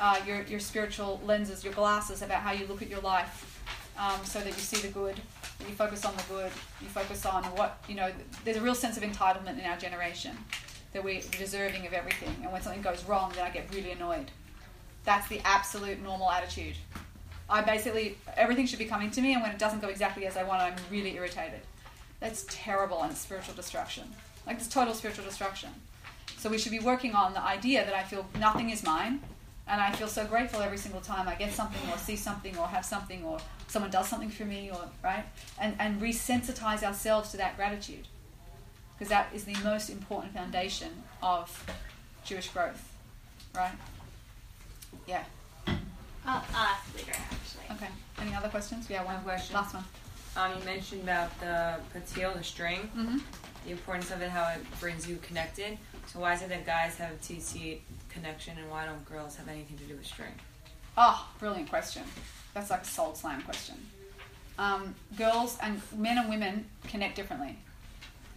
uh, your your spiritual lenses, your glasses about how you look at your life, um, so that you see the good. You focus on the good. You focus on what you know. There's a real sense of entitlement in our generation that we're deserving of everything, and when something goes wrong, then I get really annoyed. That's the absolute normal attitude. I basically everything should be coming to me, and when it doesn't go exactly as I want, I'm really irritated. That's terrible and spiritual destruction. Like it's total spiritual destruction. So we should be working on the idea that I feel nothing is mine, and I feel so grateful every single time I get something or see something or have something or someone does something for me or right, and and resensitize ourselves to that gratitude, because that is the most important foundation of Jewish growth, right? Yeah. I'll, I'll ask later, actually. Okay. Any other questions? Yeah, one One question. Last one. Um, you mentioned about the patil, the string, Mm-hmm. the importance of it, how it brings you connected. So why is it that guys have a TC connection and why don't girls have anything to do with string? Oh, brilliant question. That's like a soul slam question. Um, girls and men and women connect differently.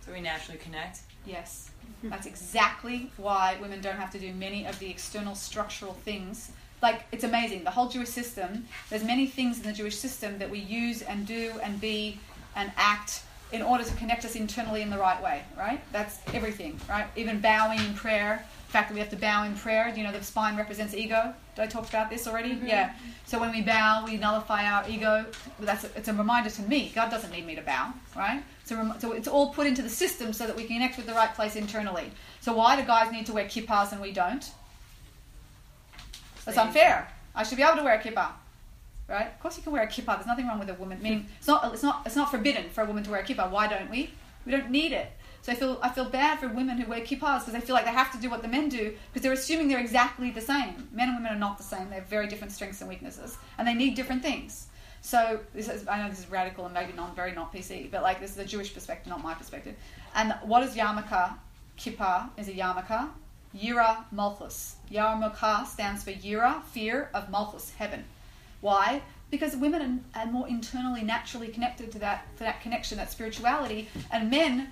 So we naturally connect. Yes. That's exactly why women don't have to do many of the external structural things. Like, it's amazing. The whole Jewish system, there's many things in the Jewish system that we use and do and be and act in order to connect us internally in the right way, right? That's everything, right? Even bowing in prayer, the fact that we have to bow in prayer, you know, the spine represents ego. Did I talk about this already? Mm-hmm. Yeah. So when we bow, we nullify our ego. That's a, it's a reminder to me. God doesn't need me to bow, right? So, rem- so it's all put into the system so that we connect with the right place internally. So why do guys need to wear kippas and we don't? That's unfair. I should be able to wear a kippah, right? Of course you can wear a kippah. There's nothing wrong with a woman. Meaning [laughs] it's not it's not it's not forbidden for a woman to wear a kippah. Why don't we? We don't need it. So I feel I feel bad for women who wear kippahs because they feel like they have to do what the men do because they're assuming they're exactly the same. Men and women are not the same. They have very different strengths and weaknesses, and they need different things. So this is, I know this is radical and maybe not very not PC, but like this is a Jewish perspective, not my perspective. And what is yarmulke? Kippah is a yarmulke. Yira Malchus. Yarmulke stands for Yira, fear of Malchus, heaven. Why? Because women are, more internally, naturally connected to that, to that connection, that spirituality, and men,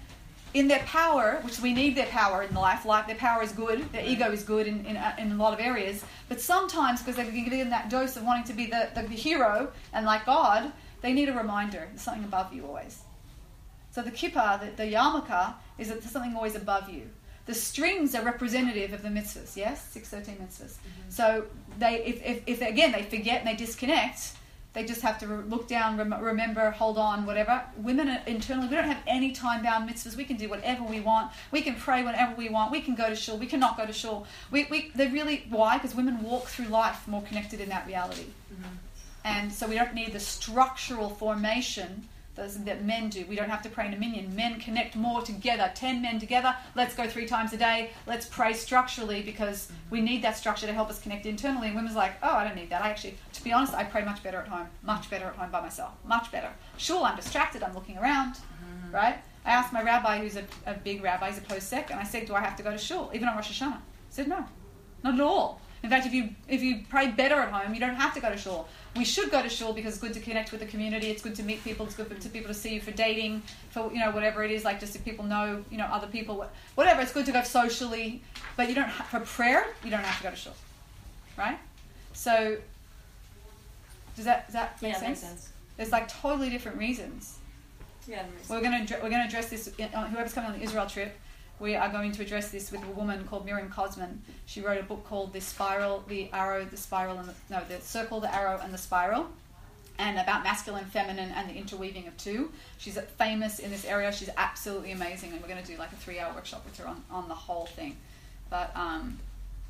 in their power, which we need their power in life, like their power is good, their ego is good in, in, uh, in a lot of areas, but sometimes because they're given that dose of wanting to be the, the, the hero and like God, they need a reminder. There's something above you always. So the kippah, the, the yarmulke, is that there's something always above you. The strings are representative of the mitzvahs, yes? 613 mitzvahs. Mm-hmm. So they, if, if, if again they forget and they disconnect, they just have to re- look down, rem- remember, hold on, whatever. Women are internally, we don't have any time bound mitzvahs. We can do whatever we want. We can pray whenever we want. We can go to shul. We cannot go to shul. We, we, they really, why? Because women walk through life more connected in that reality. Mm-hmm. And so we don't need the structural formation those that men do. We don't have to pray in a minyan. Men connect more together. Ten men together. Let's go three times a day. Let's pray structurally because we need that structure to help us connect internally. And women's like, oh, I don't need that. I actually, to be honest, I pray much better at home. Much better at home by myself. Much better. Sure, I'm distracted. I'm looking around, mm-hmm. right? I asked my rabbi, who's a, a big rabbi, he's a posek, and I said, do I have to go to shul, even on Rosh Hashanah? He said, no, not at all. In fact, if you if you pray better at home, you don't have to go to shul. We should go to shul because it's good to connect with the community. It's good to meet people. It's good for to people to see you for dating, for you know whatever it is. Like just if people know you know other people, whatever. It's good to go socially, but you don't ha- for prayer. You don't have to go to shul, right? So does that does that make yeah, sense? makes sense. There's like totally different reasons. Yeah, We're going to we're to address this. Uh, whoever's coming on the Israel trip, we are going to address this with a woman called Miriam Kosman. She wrote a book called "The Spiral, the Arrow, the Spiral, and the, no, the Circle, the Arrow, and the Spiral." And about masculine, feminine, and the interweaving of two. She's famous in this area. She's absolutely amazing, and we're going to do like a three-hour workshop with her on, on the whole thing. But um,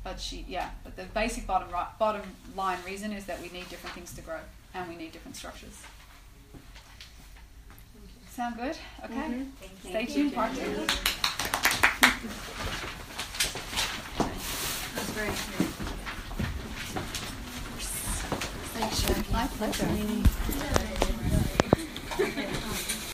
but she yeah. But the basic bottom right, bottom line reason is that we need different things to grow, and we need different structures. Sound good? Okay. Stay Thank tuned. you, Part two. That's very. Thanks, My pleasure.